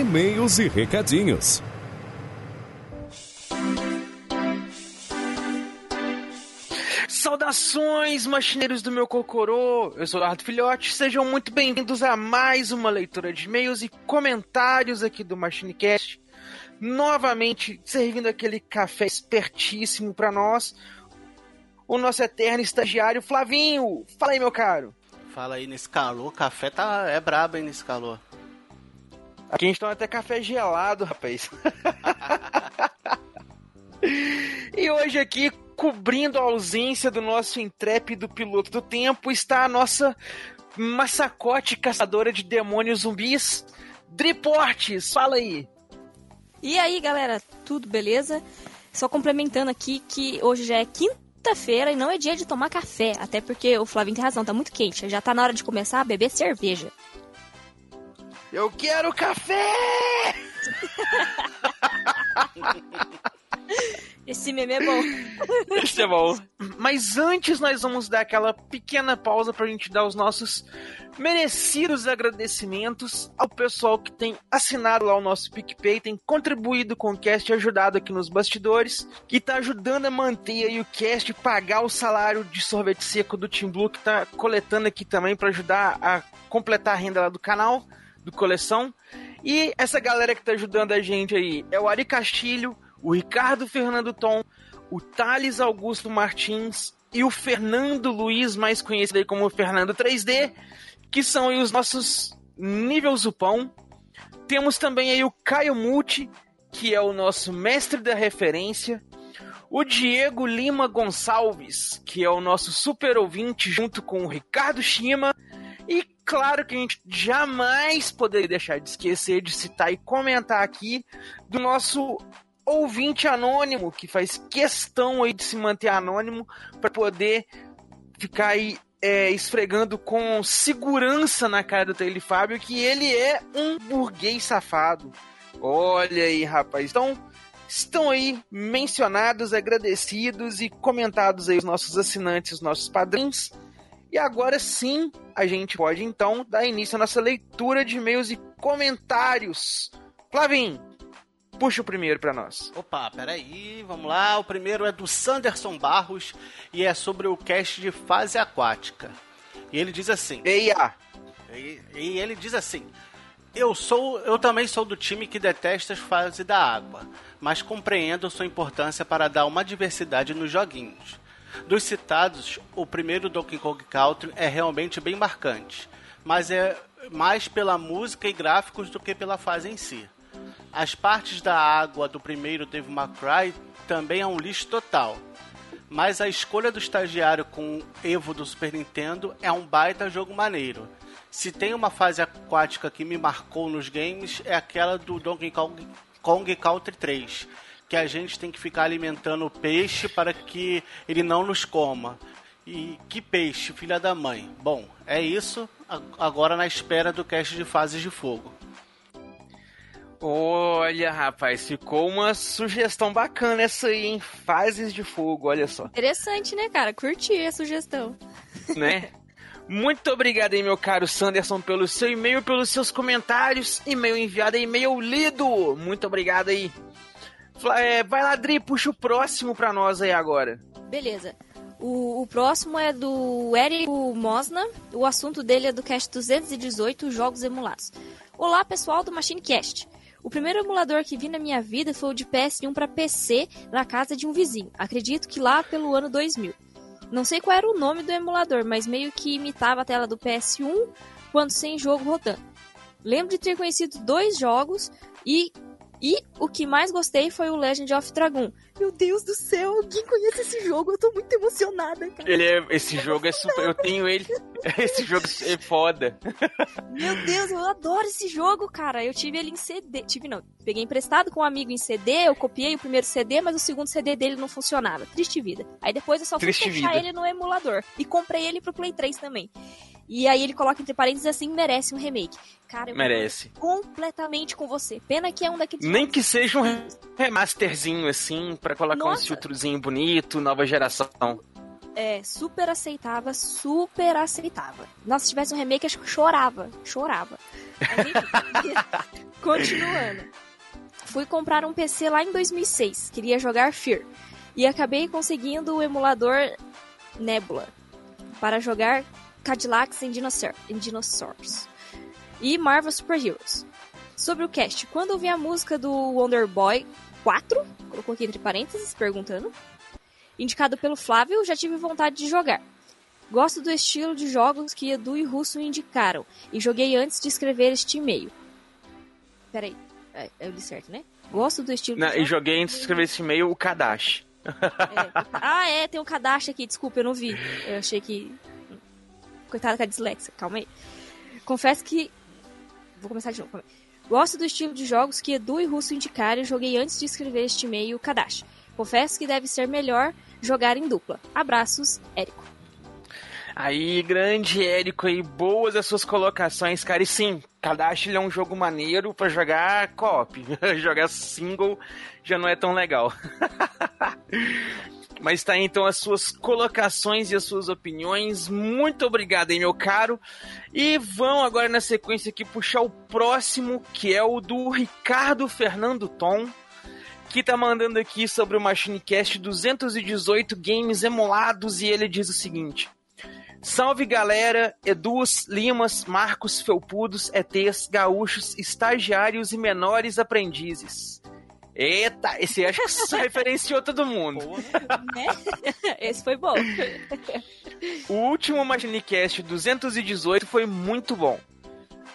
E-mails e recadinhos. Saudações, machineiros do meu cocorô! Eu sou Eduardo Filhote, sejam muito bem-vindos a mais uma leitura de e-mails e comentários aqui do MachineCast. Novamente servindo aquele café espertíssimo para nós, o nosso eterno estagiário Flavinho. Fala aí, meu caro. Fala aí, nesse calor, café tá é brabo hein, nesse calor. Aqui a gente toma até café gelado, rapaz. e hoje aqui cobrindo a ausência do nosso intrépido piloto do tempo, está a nossa massacote caçadora de demônios zumbis, Driportes. Fala aí. E aí, galera, tudo beleza? Só complementando aqui que hoje já é quinta-feira e não é dia de tomar café, até porque o Flavinho tem razão, tá muito quente. Já tá na hora de começar a beber cerveja. Eu quero café! Esse meme é bom. Esse é bom. Mas antes nós vamos dar aquela pequena pausa pra gente dar os nossos merecidos agradecimentos ao pessoal que tem assinado lá o nosso PicPay, tem contribuído com o cast, ajudado aqui nos bastidores, que tá ajudando a manter aí o cast, pagar o salário de sorvete seco do Team Blue, que tá coletando aqui também para ajudar a completar a renda lá do canal, do coleção. E essa galera que tá ajudando a gente aí é o Ari Castilho, o Ricardo Fernando Tom, o Thales Augusto Martins e o Fernando Luiz, mais conhecido aí como Fernando 3D, que são aí os nossos nível Zupão. Temos também aí o Caio Multi, que é o nosso mestre da referência. O Diego Lima Gonçalves, que é o nosso super ouvinte, junto com o Ricardo Shima. E claro que a gente jamais poderia deixar de esquecer de citar e comentar aqui do nosso ouvinte anônimo que faz questão aí de se manter anônimo para poder ficar aí é, esfregando com segurança na cara do Taylor Fábio que ele é um burguês safado. Olha aí, rapaz. Então, estão aí mencionados, agradecidos e comentados aí os nossos assinantes, os nossos padrinhos. E agora sim, a gente pode então dar início à nossa leitura de e-mails e comentários. Flavim, puxa o primeiro pra nós. Opa, peraí, vamos lá. O primeiro é do Sanderson Barros e é sobre o cast de fase aquática. E ele diz assim. Eia! E, e ele diz assim: Eu sou, eu também sou do time que detesta as fases da água, mas compreendo sua importância para dar uma diversidade nos joguinhos. Dos citados, o primeiro Donkey Kong Country é realmente bem marcante, mas é mais pela música e gráficos do que pela fase em si. As partes da água do primeiro Devil May Cry também é um lixo total. Mas a escolha do estagiário com o Evo do Super Nintendo é um baita jogo maneiro. Se tem uma fase aquática que me marcou nos games, é aquela do Donkey Kong, Kong Country 3, que a gente tem que ficar alimentando o peixe para que ele não nos coma. E que peixe, filha da mãe. Bom, é isso. Agora na espera do cast de fases de fogo. Olha, rapaz, ficou uma sugestão bacana essa aí, em Fases de fogo, olha só. Interessante, né, cara? Curti a sugestão. Né? Muito obrigado aí, meu caro Sanderson, pelo seu e-mail, pelos seus comentários. E-mail enviado, e-mail lido. Muito obrigado aí. É, vai lá, Dri, puxa o próximo pra nós aí agora. Beleza. O, o, próximo é do Érico Mosna. O assunto dele é do Cast 218, Jogos Emulados. Olá, pessoal do Machine Cast. O primeiro emulador que vi na minha vida foi o de PS1 para PC na casa de um vizinho. Acredito que lá pelo ano 2000. Não sei qual era o nome do emulador, mas meio que imitava a tela do PS1 quando sem jogo rodando. Lembro de ter conhecido dois jogos e e o que mais gostei foi o Legend of Dragon. Meu Deus do céu, alguém conhece esse jogo? Eu tô muito emocionada, cara. Ele é, esse jogo é super. Eu tenho ele. Esse jogo é foda. Meu Deus, eu adoro esse jogo, cara. Eu tive ele em CD. Tive não. Peguei emprestado com um amigo em CD. Eu copiei o primeiro CD, mas o segundo CD dele não funcionava. Triste vida. Aí depois eu só fui Triste fechar vida. ele no emulador. E comprei ele pro Play 3 também. E aí ele coloca entre parênteses assim, merece um remake. Cara, eu Merece. completamente com você. Pena que é um daqueles Nem que seja um remasterzinho assim, pra colocar Nossa. um filtrozinho bonito, nova geração. É, super aceitava, super aceitava. Nossa, se tivesse um remake, acho que eu chorava. Chorava. Enfim, continuando. Fui comprar um PC lá em 2006. Queria jogar Fear. E acabei conseguindo o emulador Nebula para jogar Cadillacs and Dinosaur- Dinosaurs e Marvel Super Heroes. Sobre o cast, quando eu vi a música do Wonder Boy 4, colocou aqui entre parênteses, perguntando, indicado pelo Flávio, já tive vontade de jogar. Gosto do estilo de jogos que Edu e Russo indicaram, e joguei antes de escrever este e-mail. Peraí, é, eu li certo, né? Gosto do estilo Não, e joguei antes de escrever esse e-mail o Kadashi. Ah, é, tem um Kadashi aqui, desculpa, eu não vi. Eu achei que... Coitada com a dislexia, calma aí. Confesso que... Vou começar de novo. calma aí. Gosto do estilo de jogos que Edu e Russo indicaram e joguei antes de escrever este e-mail Kadashi. Confesso que deve ser melhor jogar em dupla. Abraços, Érico. Aí, grande Érico aí, boas as suas colocações, cara. E sim, Kadashi é um jogo maneiro pra jogar co-op. jogar single já não é tão legal. Mas tá aí, então as suas colocações e as suas opiniões. Muito obrigado meu caro. E vão agora na sequência aqui puxar o próximo, que é o do Ricardo Fernando Tom, que tá mandando aqui sobre o MachineCast 218 games emulados e ele diz o seguinte: Salve galera, Edus, Limas, Marcos, Felpudos, ETs, gaúchos, estagiários e menores aprendizes. Eita, esse acho que só referenciou todo mundo. Né? Esse foi bom. O último MachineCast 218 foi muito bom.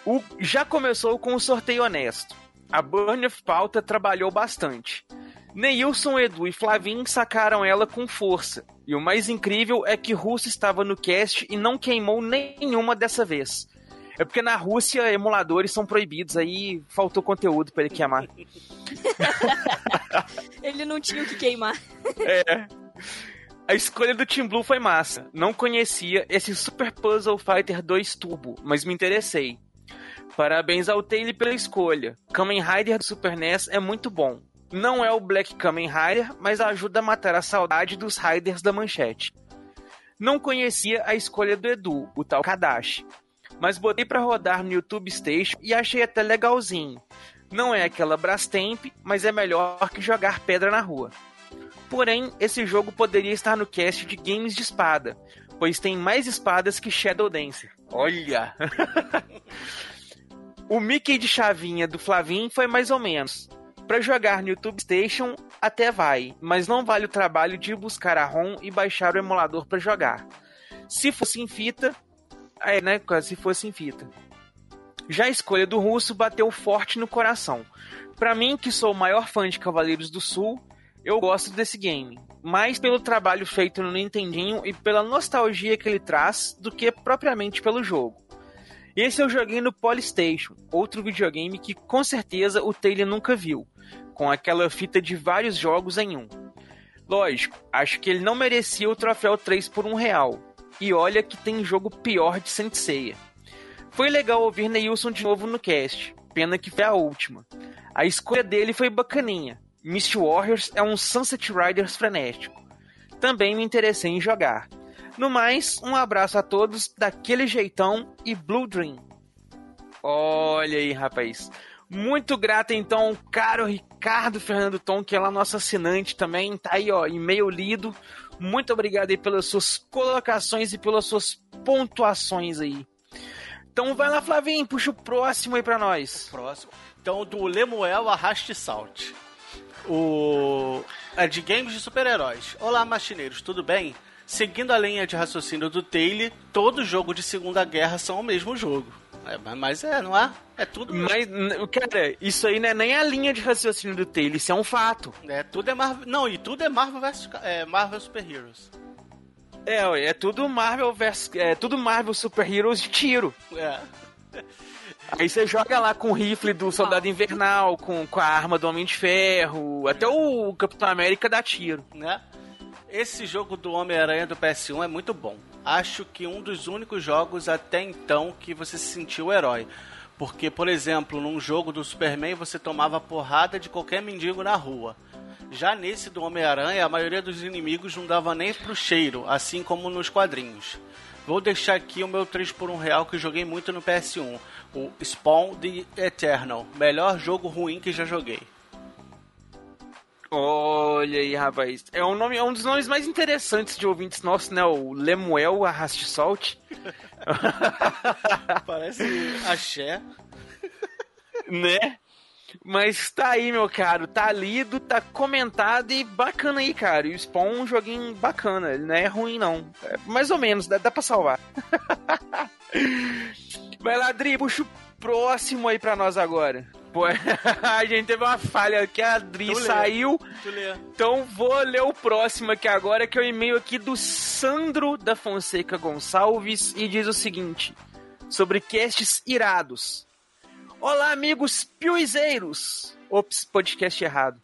O, já começou com um sorteio honesto. A Burn of Pauta trabalhou bastante. Neilson, Edu e Flavinho sacaram ela com força. E o mais incrível é que Russo estava no cast e não queimou nenhuma dessa vez. É porque na Rússia emuladores são proibidos, aí faltou conteúdo para ele queimar. Ele não tinha o que queimar. É. A escolha do Team Blue foi massa. Não conhecia esse Super Puzzle Fighter 2 Turbo, mas me interessei. Parabéns ao Taylor pela escolha. Kamen Rider do Super NES é muito bom. Não é o Black Kamen Rider, mas ajuda a matar a saudade dos Riders da manchete. Não conhecia a escolha do Edu, o tal Kadashi. Mas botei pra rodar no YouTube Station e achei até legalzinho. Não é aquela Brastemp, mas é melhor que jogar pedra na rua. Porém, esse jogo poderia estar no cast de games de espada, pois tem mais espadas que Shadow Dancer. Olha! o Mickey de chavinha do Flavin foi mais ou menos. Para jogar no YouTube Station até vai, mas não vale o trabalho de buscar a ROM e baixar o emulador para jogar. Se fosse em fita, é, né, se fosse em fita. Já a escolha do russo bateu forte no coração. Para mim, que sou o maior fã de Cavaleiros do Sul, eu gosto desse game, mais pelo trabalho feito no Nintendinho e pela nostalgia que ele traz do que propriamente pelo jogo. Esse eu joguei no Polystation, outro videogame que com certeza o Taylor nunca viu, com aquela fita de vários jogos em um. Lógico, acho que ele não merecia o troféu 3 por um real. E olha que tem jogo pior de Senseiya. Foi legal ouvir Neilson de novo no cast, pena que foi a última. A escolha dele foi bacaninha, Mist Warriors é um Sunset Riders frenético. Também me interessei em jogar. No mais, um abraço a todos daquele jeitão e Blue Dream. Olha aí, rapaz. Muito grato então, caro Ricardo Fernando Tom, que é lá nosso assinante também, tá aí, ó, e-mail lido. Muito obrigado aí pelas suas colocações e pelas suas pontuações aí. Então vai lá, Flavinho, puxa o próximo aí pra nós. O próximo. Então, do Lemuel Arraste Salt o é de games de super-heróis. Olá, machineiros, tudo bem? Seguindo a linha de raciocínio do Taylor, todo jogo de Segunda Guerra são o mesmo jogo. É, mas é, não é? É tudo Mas, cara, isso aí não é nem a linha de raciocínio do Taylor, isso é um fato. É, tudo é Marvel. Não, e tudo é Marvel vs é, Marvel Super Heroes. É, é tudo Marvel vs. É tudo Marvel Super Heroes de tiro. É. Aí você joga lá com o rifle do Soldado Invernal, com, com a arma do Homem de Ferro, até o Capitão América dá tiro. Né? Esse jogo do Homem-Aranha do PS1 é muito bom. Acho que um dos únicos jogos até então que você se sentiu herói. Porque, por exemplo, num jogo do Superman você tomava porrada de qualquer mendigo na rua. Já nesse do Homem-Aranha, a maioria dos inimigos não dava nem pro cheiro, assim como nos quadrinhos. Vou deixar aqui o meu 3 por 1 real que joguei muito no PS1. O Spawn The Eternal. Melhor jogo ruim que já joguei. Olha aí, rapaz. É um, nome, é um dos nomes mais interessantes de ouvintes nossos, né? O Lemuel Arraste Salt. Parece axé. né? Mas tá aí, meu caro. Tá lido, tá comentado e bacana aí, cara. E o Spawn é um joguinho bacana. Ele não é ruim, não. É mais ou menos, dá, dá pra salvar. Vai lá, Dri, puxa o próximo aí pra nós agora. A gente teve uma falha aqui, a Adri tu saiu. Então vou ler o próximo aqui agora, que é o e-mail aqui do Sandro da Fonseca Gonçalves e diz o seguinte: sobre casts irados. Olá, amigos piuizeiros. Ops, podcast errado.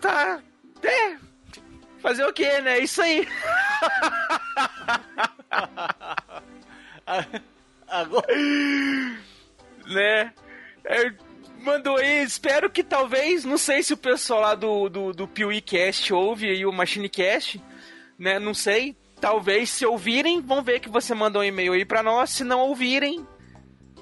Tá, é. Fazer o quê, né? Isso aí. Agora. né? É, mandou aí, espero que talvez, não sei se o pessoal lá do, do, do PeeWeeCast ouve aí o MachineCast, né? Não sei. Talvez, se ouvirem, vão ver que você mandou um e-mail aí pra nós. Se não ouvirem,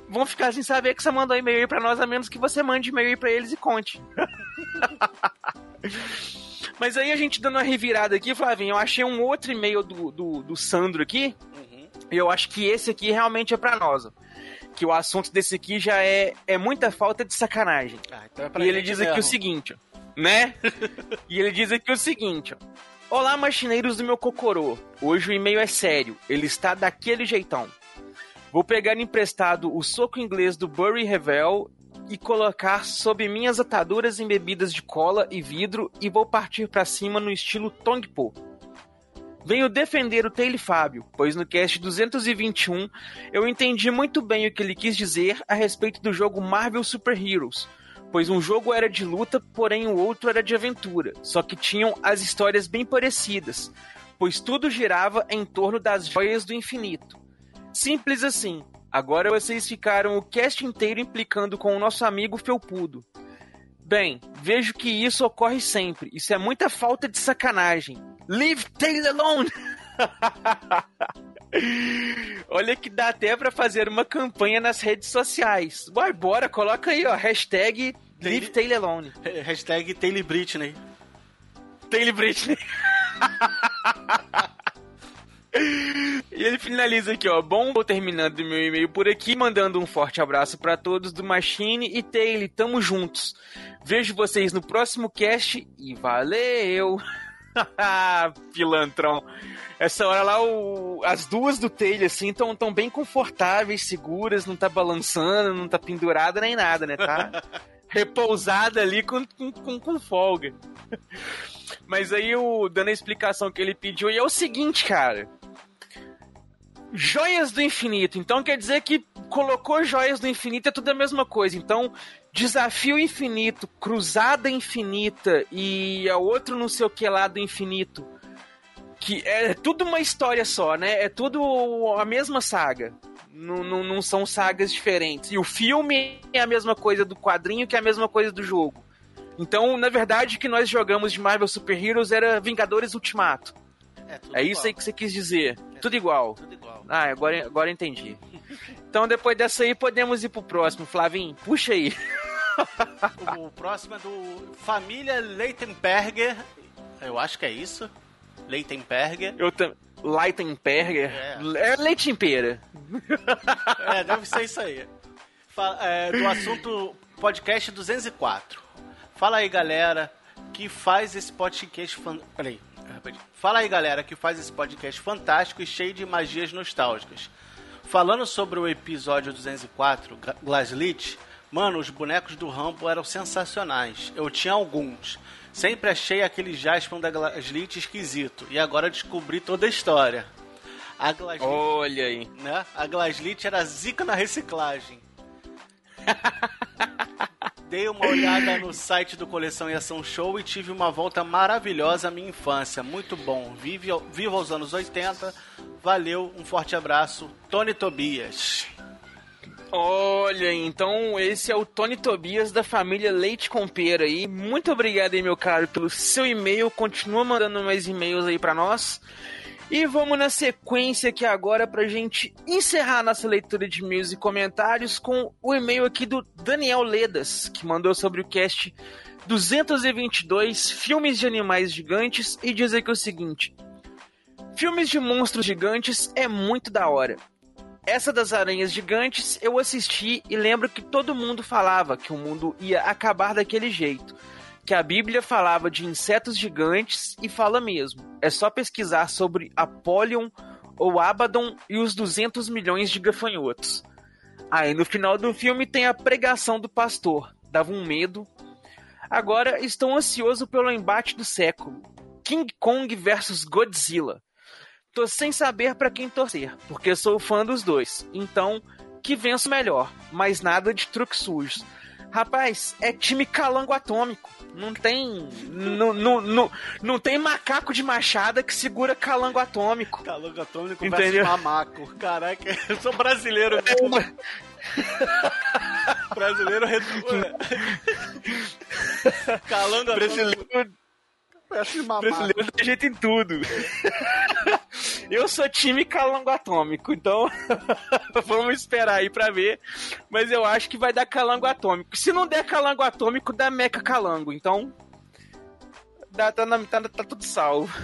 vão ficar sem saber que você mandou e-mail aí pra nós, a menos que você mande e-mail aí pra eles e conte. Mas aí a gente dando uma revirada aqui, Flavinho, eu achei um outro e-mail do, do, do Sandro aqui. Uhum. E eu acho que esse aqui realmente é pra nós. Ó. Que o assunto desse aqui já é, é muita falta de sacanagem. Ah, então é e ele diz mesmo. aqui o seguinte, né? e ele diz aqui o seguinte, ó. Olá, machineiros do meu cocorô. Hoje o e-mail é sério. Ele está daquele jeitão. Vou pegar emprestado o soco inglês do Burry Revel e colocar sob minhas ataduras embebidas de cola e vidro e vou partir para cima no estilo Tongpo. Venho defender o Taylor Fábio, pois no cast 221 eu entendi muito bem o que ele quis dizer a respeito do jogo Marvel Super Heroes, pois um jogo era de luta, porém o outro era de aventura, só que tinham as histórias bem parecidas, pois tudo girava em torno das joias do infinito. Simples assim. Agora vocês ficaram o cast inteiro implicando com o nosso amigo Felpudo. Bem, vejo que isso ocorre sempre. Isso é muita falta de sacanagem. Leave Taylor alone! Olha que dá até para fazer uma campanha nas redes sociais. Vai, bora, coloca aí, ó, hashtag Leave Taylor alone. Hashtag Taylor Britney. Taylor Britney. E ele finaliza aqui, ó. Bom, vou terminando meu e-mail por aqui, mandando um forte abraço para todos do Machine e Taylor. Tamo juntos. Vejo vocês no próximo cast e valeu! Pilantrão. Essa hora lá, o... as duas do Taylor, assim, estão tão bem confortáveis, seguras, não tá balançando, não tá pendurada nem nada, né? Tá repousada ali com, com, com folga. Mas aí, o, dando a explicação que ele pediu, e é o seguinte, cara. Joias do infinito. Então quer dizer que colocou joias do infinito é tudo a mesma coisa. Então, desafio infinito, cruzada infinita e a outro não sei o que lá do infinito. Que é tudo uma história só, né? É tudo a mesma saga. Não, não, não são sagas diferentes. E o filme é a mesma coisa do quadrinho que é a mesma coisa do jogo. Então, na verdade, o que nós jogamos de Marvel Super Heroes era Vingadores Ultimato. É, é isso aí que você quis dizer. É, tudo igual. Tudo igual. Ah, agora, agora entendi. Então, depois dessa aí, podemos ir pro próximo. Flavinho, puxa aí. o próximo é do Família Leitenberger. Eu acho que é isso. Leitenberger. Eu também. Leitenberger? É. é leite em pera. É, deve ser isso aí. Fala, é, do assunto podcast 204. Fala aí, galera, que faz esse podcast. Fan... Peraí, Fala aí, galera, que faz esse podcast fantástico e cheio de magias nostálgicas. Falando sobre o episódio 204, Glaslit, mano, os bonecos do Rambo eram sensacionais. Eu tinha alguns. Sempre achei aquele Jaspion da Glaslit esquisito. E agora descobri toda a história. A Glaslit, Olha aí. Né? A Glaslit era zica na reciclagem. Dei uma olhada no site do Coleção e Ação Show e tive uma volta maravilhosa à minha infância. Muito bom. Vive, viva os anos 80. Valeu, um forte abraço. Tony Tobias. Olha, então esse é o Tony Tobias da família Leite com Pera aí. Muito obrigado aí, meu caro, pelo seu e-mail. Continua mandando mais e-mails aí para nós. E vamos na sequência aqui agora pra gente encerrar nossa leitura de e-mails e comentários com o e-mail aqui do Daniel Ledas, que mandou sobre o cast 222 Filmes de Animais Gigantes e diz aqui o seguinte: Filmes de monstros gigantes é muito da hora. Essa das aranhas gigantes eu assisti e lembro que todo mundo falava que o mundo ia acabar daquele jeito que a Bíblia falava de insetos gigantes e fala mesmo. É só pesquisar sobre Apollyon ou Abaddon e os 200 milhões de gafanhotos. Aí no final do filme tem a pregação do pastor. Dava um medo. Agora estou ansioso pelo embate do século. King Kong versus Godzilla. Tô sem saber para quem torcer, porque sou fã dos dois. Então, que vença melhor, mas nada de truques sujos. Rapaz, é time calango atômico. Não tem. Não, não, não, não tem macaco de machada que segura calango atômico. Calango atômico Entendeu? versus mamaco. Caraca, eu sou brasileiro mesmo. brasileiro calango brasileiro. Brasileiro tem jeito em tudo. Eu sou time calango atômico, então vamos esperar aí pra ver. Mas eu acho que vai dar calango atômico. Se não der calango atômico, dá meca calango. Então. Dá, tá, tá, tá tudo salvo.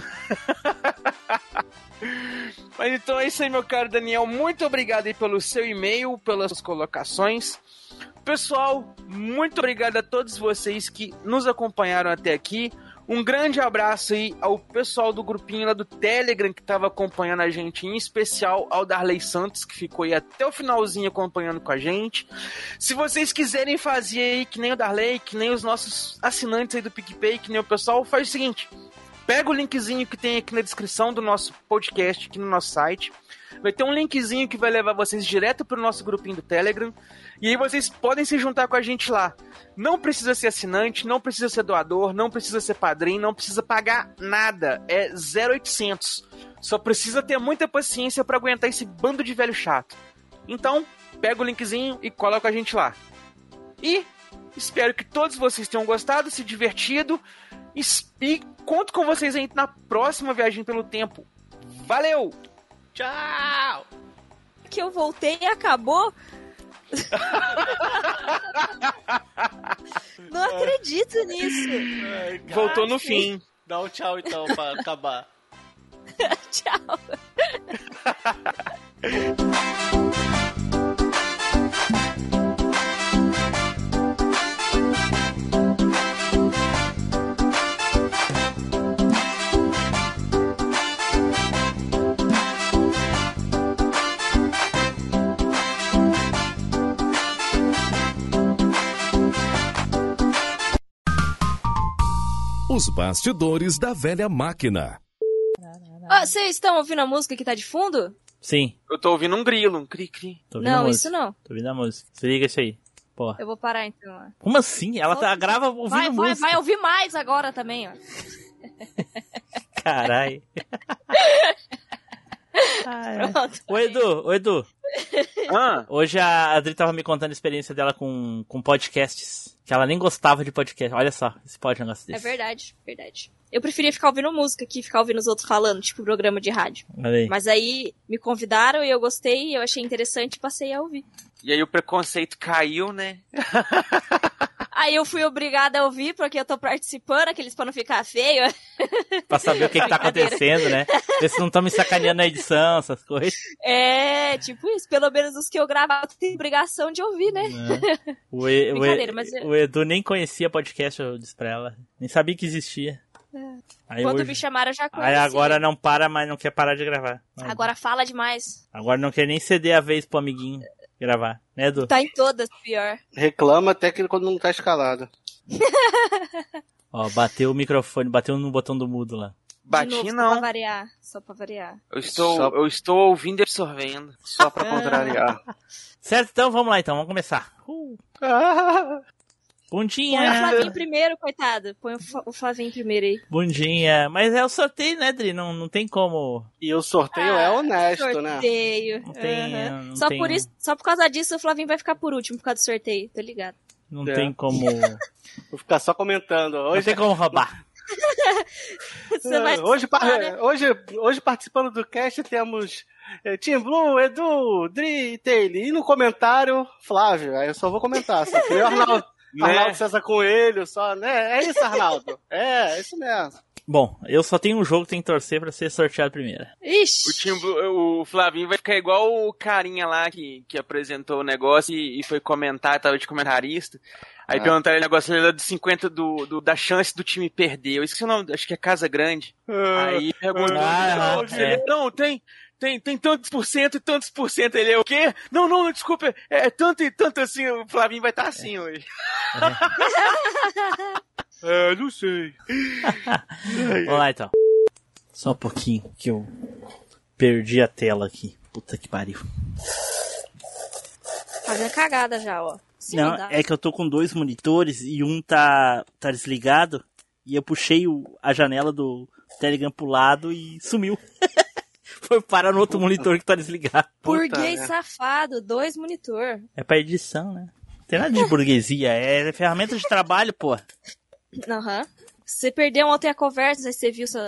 Mas então é isso aí, meu caro Daniel. Muito obrigado aí pelo seu e-mail, pelas colocações. Pessoal, muito obrigado a todos vocês que nos acompanharam até aqui. Um grande abraço aí ao pessoal do grupinho lá do Telegram que estava acompanhando a gente, em especial ao Darley Santos, que ficou aí até o finalzinho acompanhando com a gente. Se vocês quiserem fazer aí que nem o Darley, que nem os nossos assinantes aí do PicPay, que nem o pessoal, faz o seguinte: pega o linkzinho que tem aqui na descrição do nosso podcast, aqui no nosso site. Vai ter um linkzinho que vai levar vocês direto para o nosso grupinho do Telegram. E aí vocês podem se juntar com a gente lá. Não precisa ser assinante, não precisa ser doador, não precisa ser padrinho, não precisa pagar nada. É 0800. Só precisa ter muita paciência para aguentar esse bando de velho chato. Então, pega o linkzinho e coloca a gente lá. E espero que todos vocês tenham gostado, se divertido. E, e conto com vocês aí na próxima viagem pelo tempo. Valeu! Tchau! Que eu voltei e acabou Não acredito nisso. Voltou no fim. Dá um tchau então pra acabar. Tchau. Os bastidores da velha máquina. Ó, Vocês estão ouvindo a música que tá de fundo? Sim, Eu tô ouvindo um grilo, um cri-cri. tô ouvindo a Não, música. isso não. Tô ouvindo a música. Se liga isso aí. Porra. Eu vou parar então. ó. Como assim? Ela tá, grava ouvindo Vai, vai, música. vai ouvir mais agora também, ó. Caralho. Pronto. Ô Edu, ô Edu. Ah, Hoje a Adri tava me contando a experiência dela com, com podcasts. Que ela nem gostava de podcast. Olha só, esse pode um negócio É desse. verdade, verdade. Eu preferia ficar ouvindo música que ficar ouvindo os outros falando, tipo programa de rádio. Aí. Mas aí me convidaram e eu gostei, eu achei interessante e passei a ouvir. e aí o preconceito caiu, né? Aí eu fui obrigada a ouvir porque eu tô participando, aqueles pra não ficar feio. Pra saber o que, que tá acontecendo, né? Se não estão me sacaneando na edição, essas coisas. É, tipo isso. Pelo menos os que eu gravo eu tenho obrigação de ouvir, né? É. O, e, o, e- mas o Edu nem conhecia podcast, eu disse pra ela. Nem sabia que existia. Aí, Quando hoje- me chamaram, eu já aí conhecia. agora não para, mas não quer parar de gravar. Agora fala demais. Agora não quer nem ceder a vez pro amiguinho gravar, né, Edu? Tá em todas, pior. Reclama até que quando não tá escalado. Ó, bateu o microfone, bateu no botão do mudo lá. Bati novo, Só não. pra variar. Só pra variar. Eu estou, Só- eu estou ouvindo e absorvendo. Só pra contrariar. Certo, então vamos lá então, vamos começar. Uh, Põe o bundinha, Flavinho primeiro, coitado. Põe o Flavinho primeiro aí. bundinha. Mas é o sorteio, né, Dri? Não, não tem como. E o sorteio é honesto, né? Sorteio. Não tem, Aham. não só, tem- por isso, só por causa disso, o Flavinho vai ficar por último, por causa do sorteio, tá ligado? Não É. tem como. Vou ficar só comentando. Não Hoje, tem como roubar. Você vai hoje, par- né? hoje, hoje participando do cast temos eh, Tim Blue, Edu, Dri e Taylor. E no comentário, Flávio. Aí eu só vou comentar. Só que o Arnaldo, Né? Arnaldo César Coelho, só, né? É isso, Arnaldo. É, é isso mesmo. Bom, eu só tenho um jogo que tem que torcer pra ser sorteado primeiro. Ixi. O, o Flavinho vai ficar igual o carinha lá que, que apresentou o negócio e, e foi comentar, tava de comentarista. Aí Ah. perguntaram o negócio ele era dos 50 do, do- da chance do time perder. Eu esqueci o nome, acho que é Casa Grande. Aí perguntou, Ah, não, é. não, tem, tem, tem tantos por cento e tantos por cento. Ele é o quê? Não, não, desculpa, é, é tanto e tanto assim, o Flavinho vai estar assim hoje. é, não sei. Vamos lá então. Só um pouquinho que eu perdi a tela aqui. Puta que pariu. Fazendo cagada já, ó. Se Não, mudar. é que eu tô com dois monitores e um tá, tá desligado e eu puxei o- a janela do Telegram pro lado e sumiu. Foi parar no outro monitor que tá desligado. Burguês Puta, safado, dois monitor. É pra edição, né? Não tem nada de burguesia, é ferramenta de trabalho, pô. Aham. Você perdeu ontem a conversa, aí você viu sua,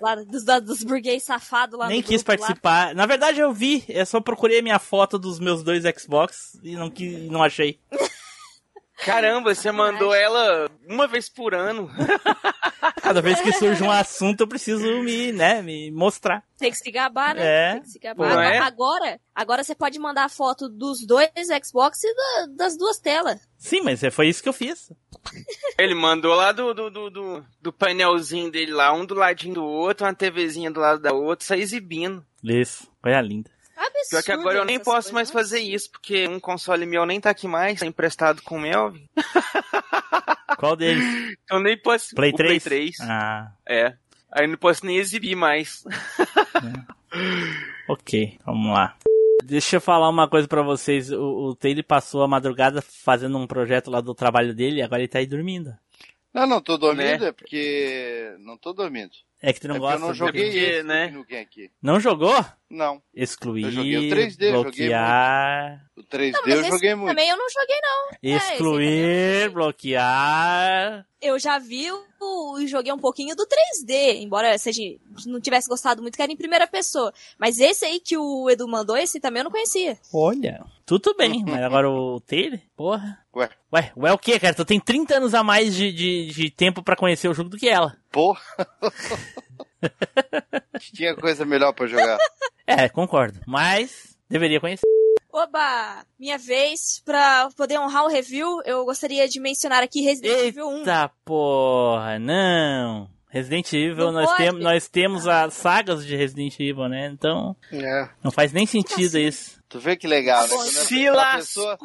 lá dos, dos burguês safados lá Nem no quis grupo lá. participar. Na verdade eu vi, eu só procurei a minha foto dos meus dois Xbox e não, quis, não achei. Caramba, você mandou ela uma vez por ano. Cada vez que surge um assunto eu preciso me, né, me mostrar. Tem que se gabar, né? É. Tem que se gabar. Pô, é? agora, agora você pode mandar a foto dos dois Xbox e da- das duas telas. Sim, mas é- foi isso que eu fiz. Ele mandou lá do, do, do, do, do painelzinho dele lá, um do ladinho do outro, uma TVzinha do lado da outra, só exibindo. Isso, coisa linda. Absurdo. Pior que agora eu nem posso coisas, mais né? fazer isso, porque um console meu nem tá aqui mais, tá emprestado com o Melvin. Qual deles? Eu nem posso. Play o 3? Play 3. Ah, É. Aí eu não posso nem exibir mais. ok, vamos lá. Deixa eu falar uma coisa pra vocês. O, o Taylor passou a madrugada fazendo um projeto lá do trabalho dele e agora ele tá aí dormindo. Não, não tô dormindo, é porque. Não tô dormindo. É que tu não é gosta eu não joguei porque, esse né? aqui. Não jogou? Não. Excluir, Eu joguei o 3D, joguei bloquear, O 3D Não, mas eu joguei muito. também eu não joguei, não. É, excluir, bloquear. Eu já vi o, e joguei um pouquinho do 3D, embora seja, não tivesse gostado muito, que era em primeira pessoa. Mas esse aí que o Edu mandou, esse também eu não conhecia. Olha, tudo bem, mas agora o Taylor, porra. Ué, Ué, ué o que, cara? Tu tem 30 anos a mais de, de, de tempo pra conhecer o jogo do que ela. porra. Tinha coisa melhor pra jogar. É, concordo. Mas deveria conhecer. Oba! Minha vez, pra poder honrar o review, eu gostaria de mencionar aqui Resident Evil 1. Eita porra, não. Resident Evil, Não nós, pode. tem, nós temos as sagas de Resident Evil, né? Então, É. não faz nem sentido isso. Tu vê que legal, né? Se a pessoa,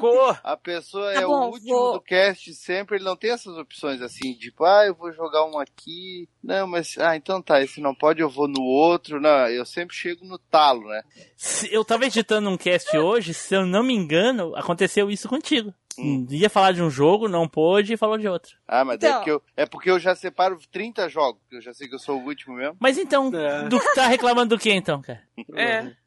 a pessoa Tá é bom, o último vou- do cast sempre, ele não tem essas opções assim, tipo, ah, eu vou jogar um aqui. Não, mas, ah, então tá, esse não pode, eu vou no outro. Não, eu sempre chego no talo, né? Se- eu tava editando um cast hoje, se eu não me engano, aconteceu isso contigo. Hum. Ia falar de um jogo, não pôde e falou de outro. Ah, mas é, Então. porque eu, é porque eu já separo 30 jogos, porque eu já sei que eu sou o último mesmo. Mas então, É. do que tá reclamando do que então, cara? É,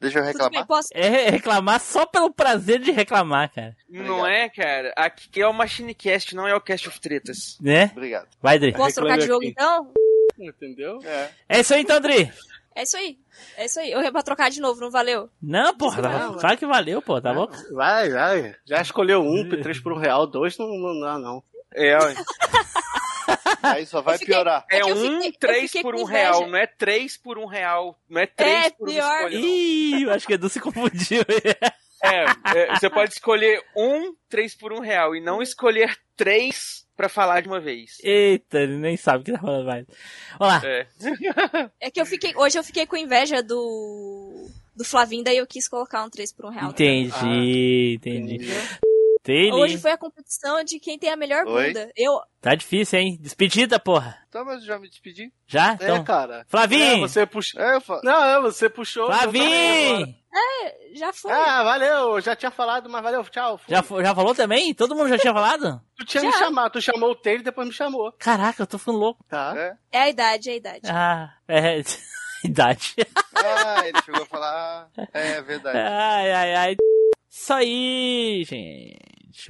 Deixa eu Tudo bem, reclamar. posso... É reclamar só pelo prazer de reclamar, cara. não é, cara? Aqui é o Machinecast, não é o Cast of Tretas. Né? Obrigado. Vai, Dri. Posso trocar de jogo aqui. então? Entendeu? É. É isso aí então, Dri. É isso aí. É isso aí. Eu ia pra trocar de novo, não valeu? Não, porra, tá, Não, claro que valeu, pô, tá louco? Vai, vai. Já escolheu um, três por um real, dois não, não dá, não. É, Aí só vai fiquei- piorar. é eu um fiquei- três por um real, não é três por um real, não é três É, por pior. escolha. não. Ih, eu acho que Edu se confundiu. É, é, você pode escolher um três por um real e não escolher três pra falar de uma vez. Eita, ele nem sabe o que tá falando mais. Vamos lá. É. É que eu fiquei. Hoje eu fiquei com inveja do. Do Flavinho, daí eu quis colocar um 3 por um real. Entendi, entendi. Taylor, Hoje foi a competição de quem tem a melhor Oi? bunda. Eu. tá difícil, hein? Despedida, porra. Então, mas já me despedi. Já? É, Então, cara. É, Flavinho! você puxou. É, falo. Não, é, você puxou. eu também Flavinho! agora. Já foi. Ah, valeu. Já tinha falado, mas valeu. Tchau. fui. Já, já falou também? Todo mundo já tinha falado? Tu tinha me Já. chamado. Tu chamou o Taylor e depois me chamou. Caraca, eu tô ficando louco. Tá. É. É a idade, é a idade. Ah, é. Idade. Ah, ele chegou a falar. ah, É verdade. Ai, ai, ai. Isso aí, gente.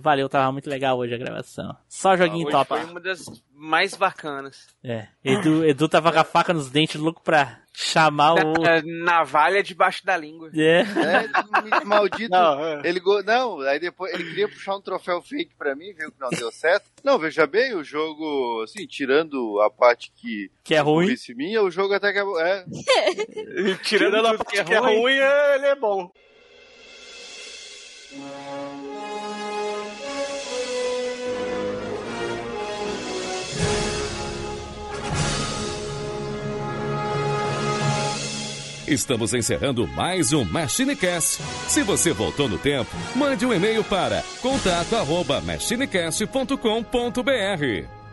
Valeu, tava muito legal hoje a gravação. Só joguinho Hoje top. foi uma das mais bacanas. É. Edu, Edu tava com a faca nos dentes, louco pra chamar o. É, Navalha debaixo da língua. É. É, maldito. Não, é. Ele go... Não, aí depois ele queria puxar um troféu fake pra mim, viu que não deu certo. Não, veja bem, o jogo, assim, tirando a parte que. Que é ruim. minha, o jogo até que é. é Tirando a parte que é ruim, é- ele é bom. Estamos encerrando mais um MachineCast. Se você voltou no tempo, mande um e-mail para contato@machinecast.com.br.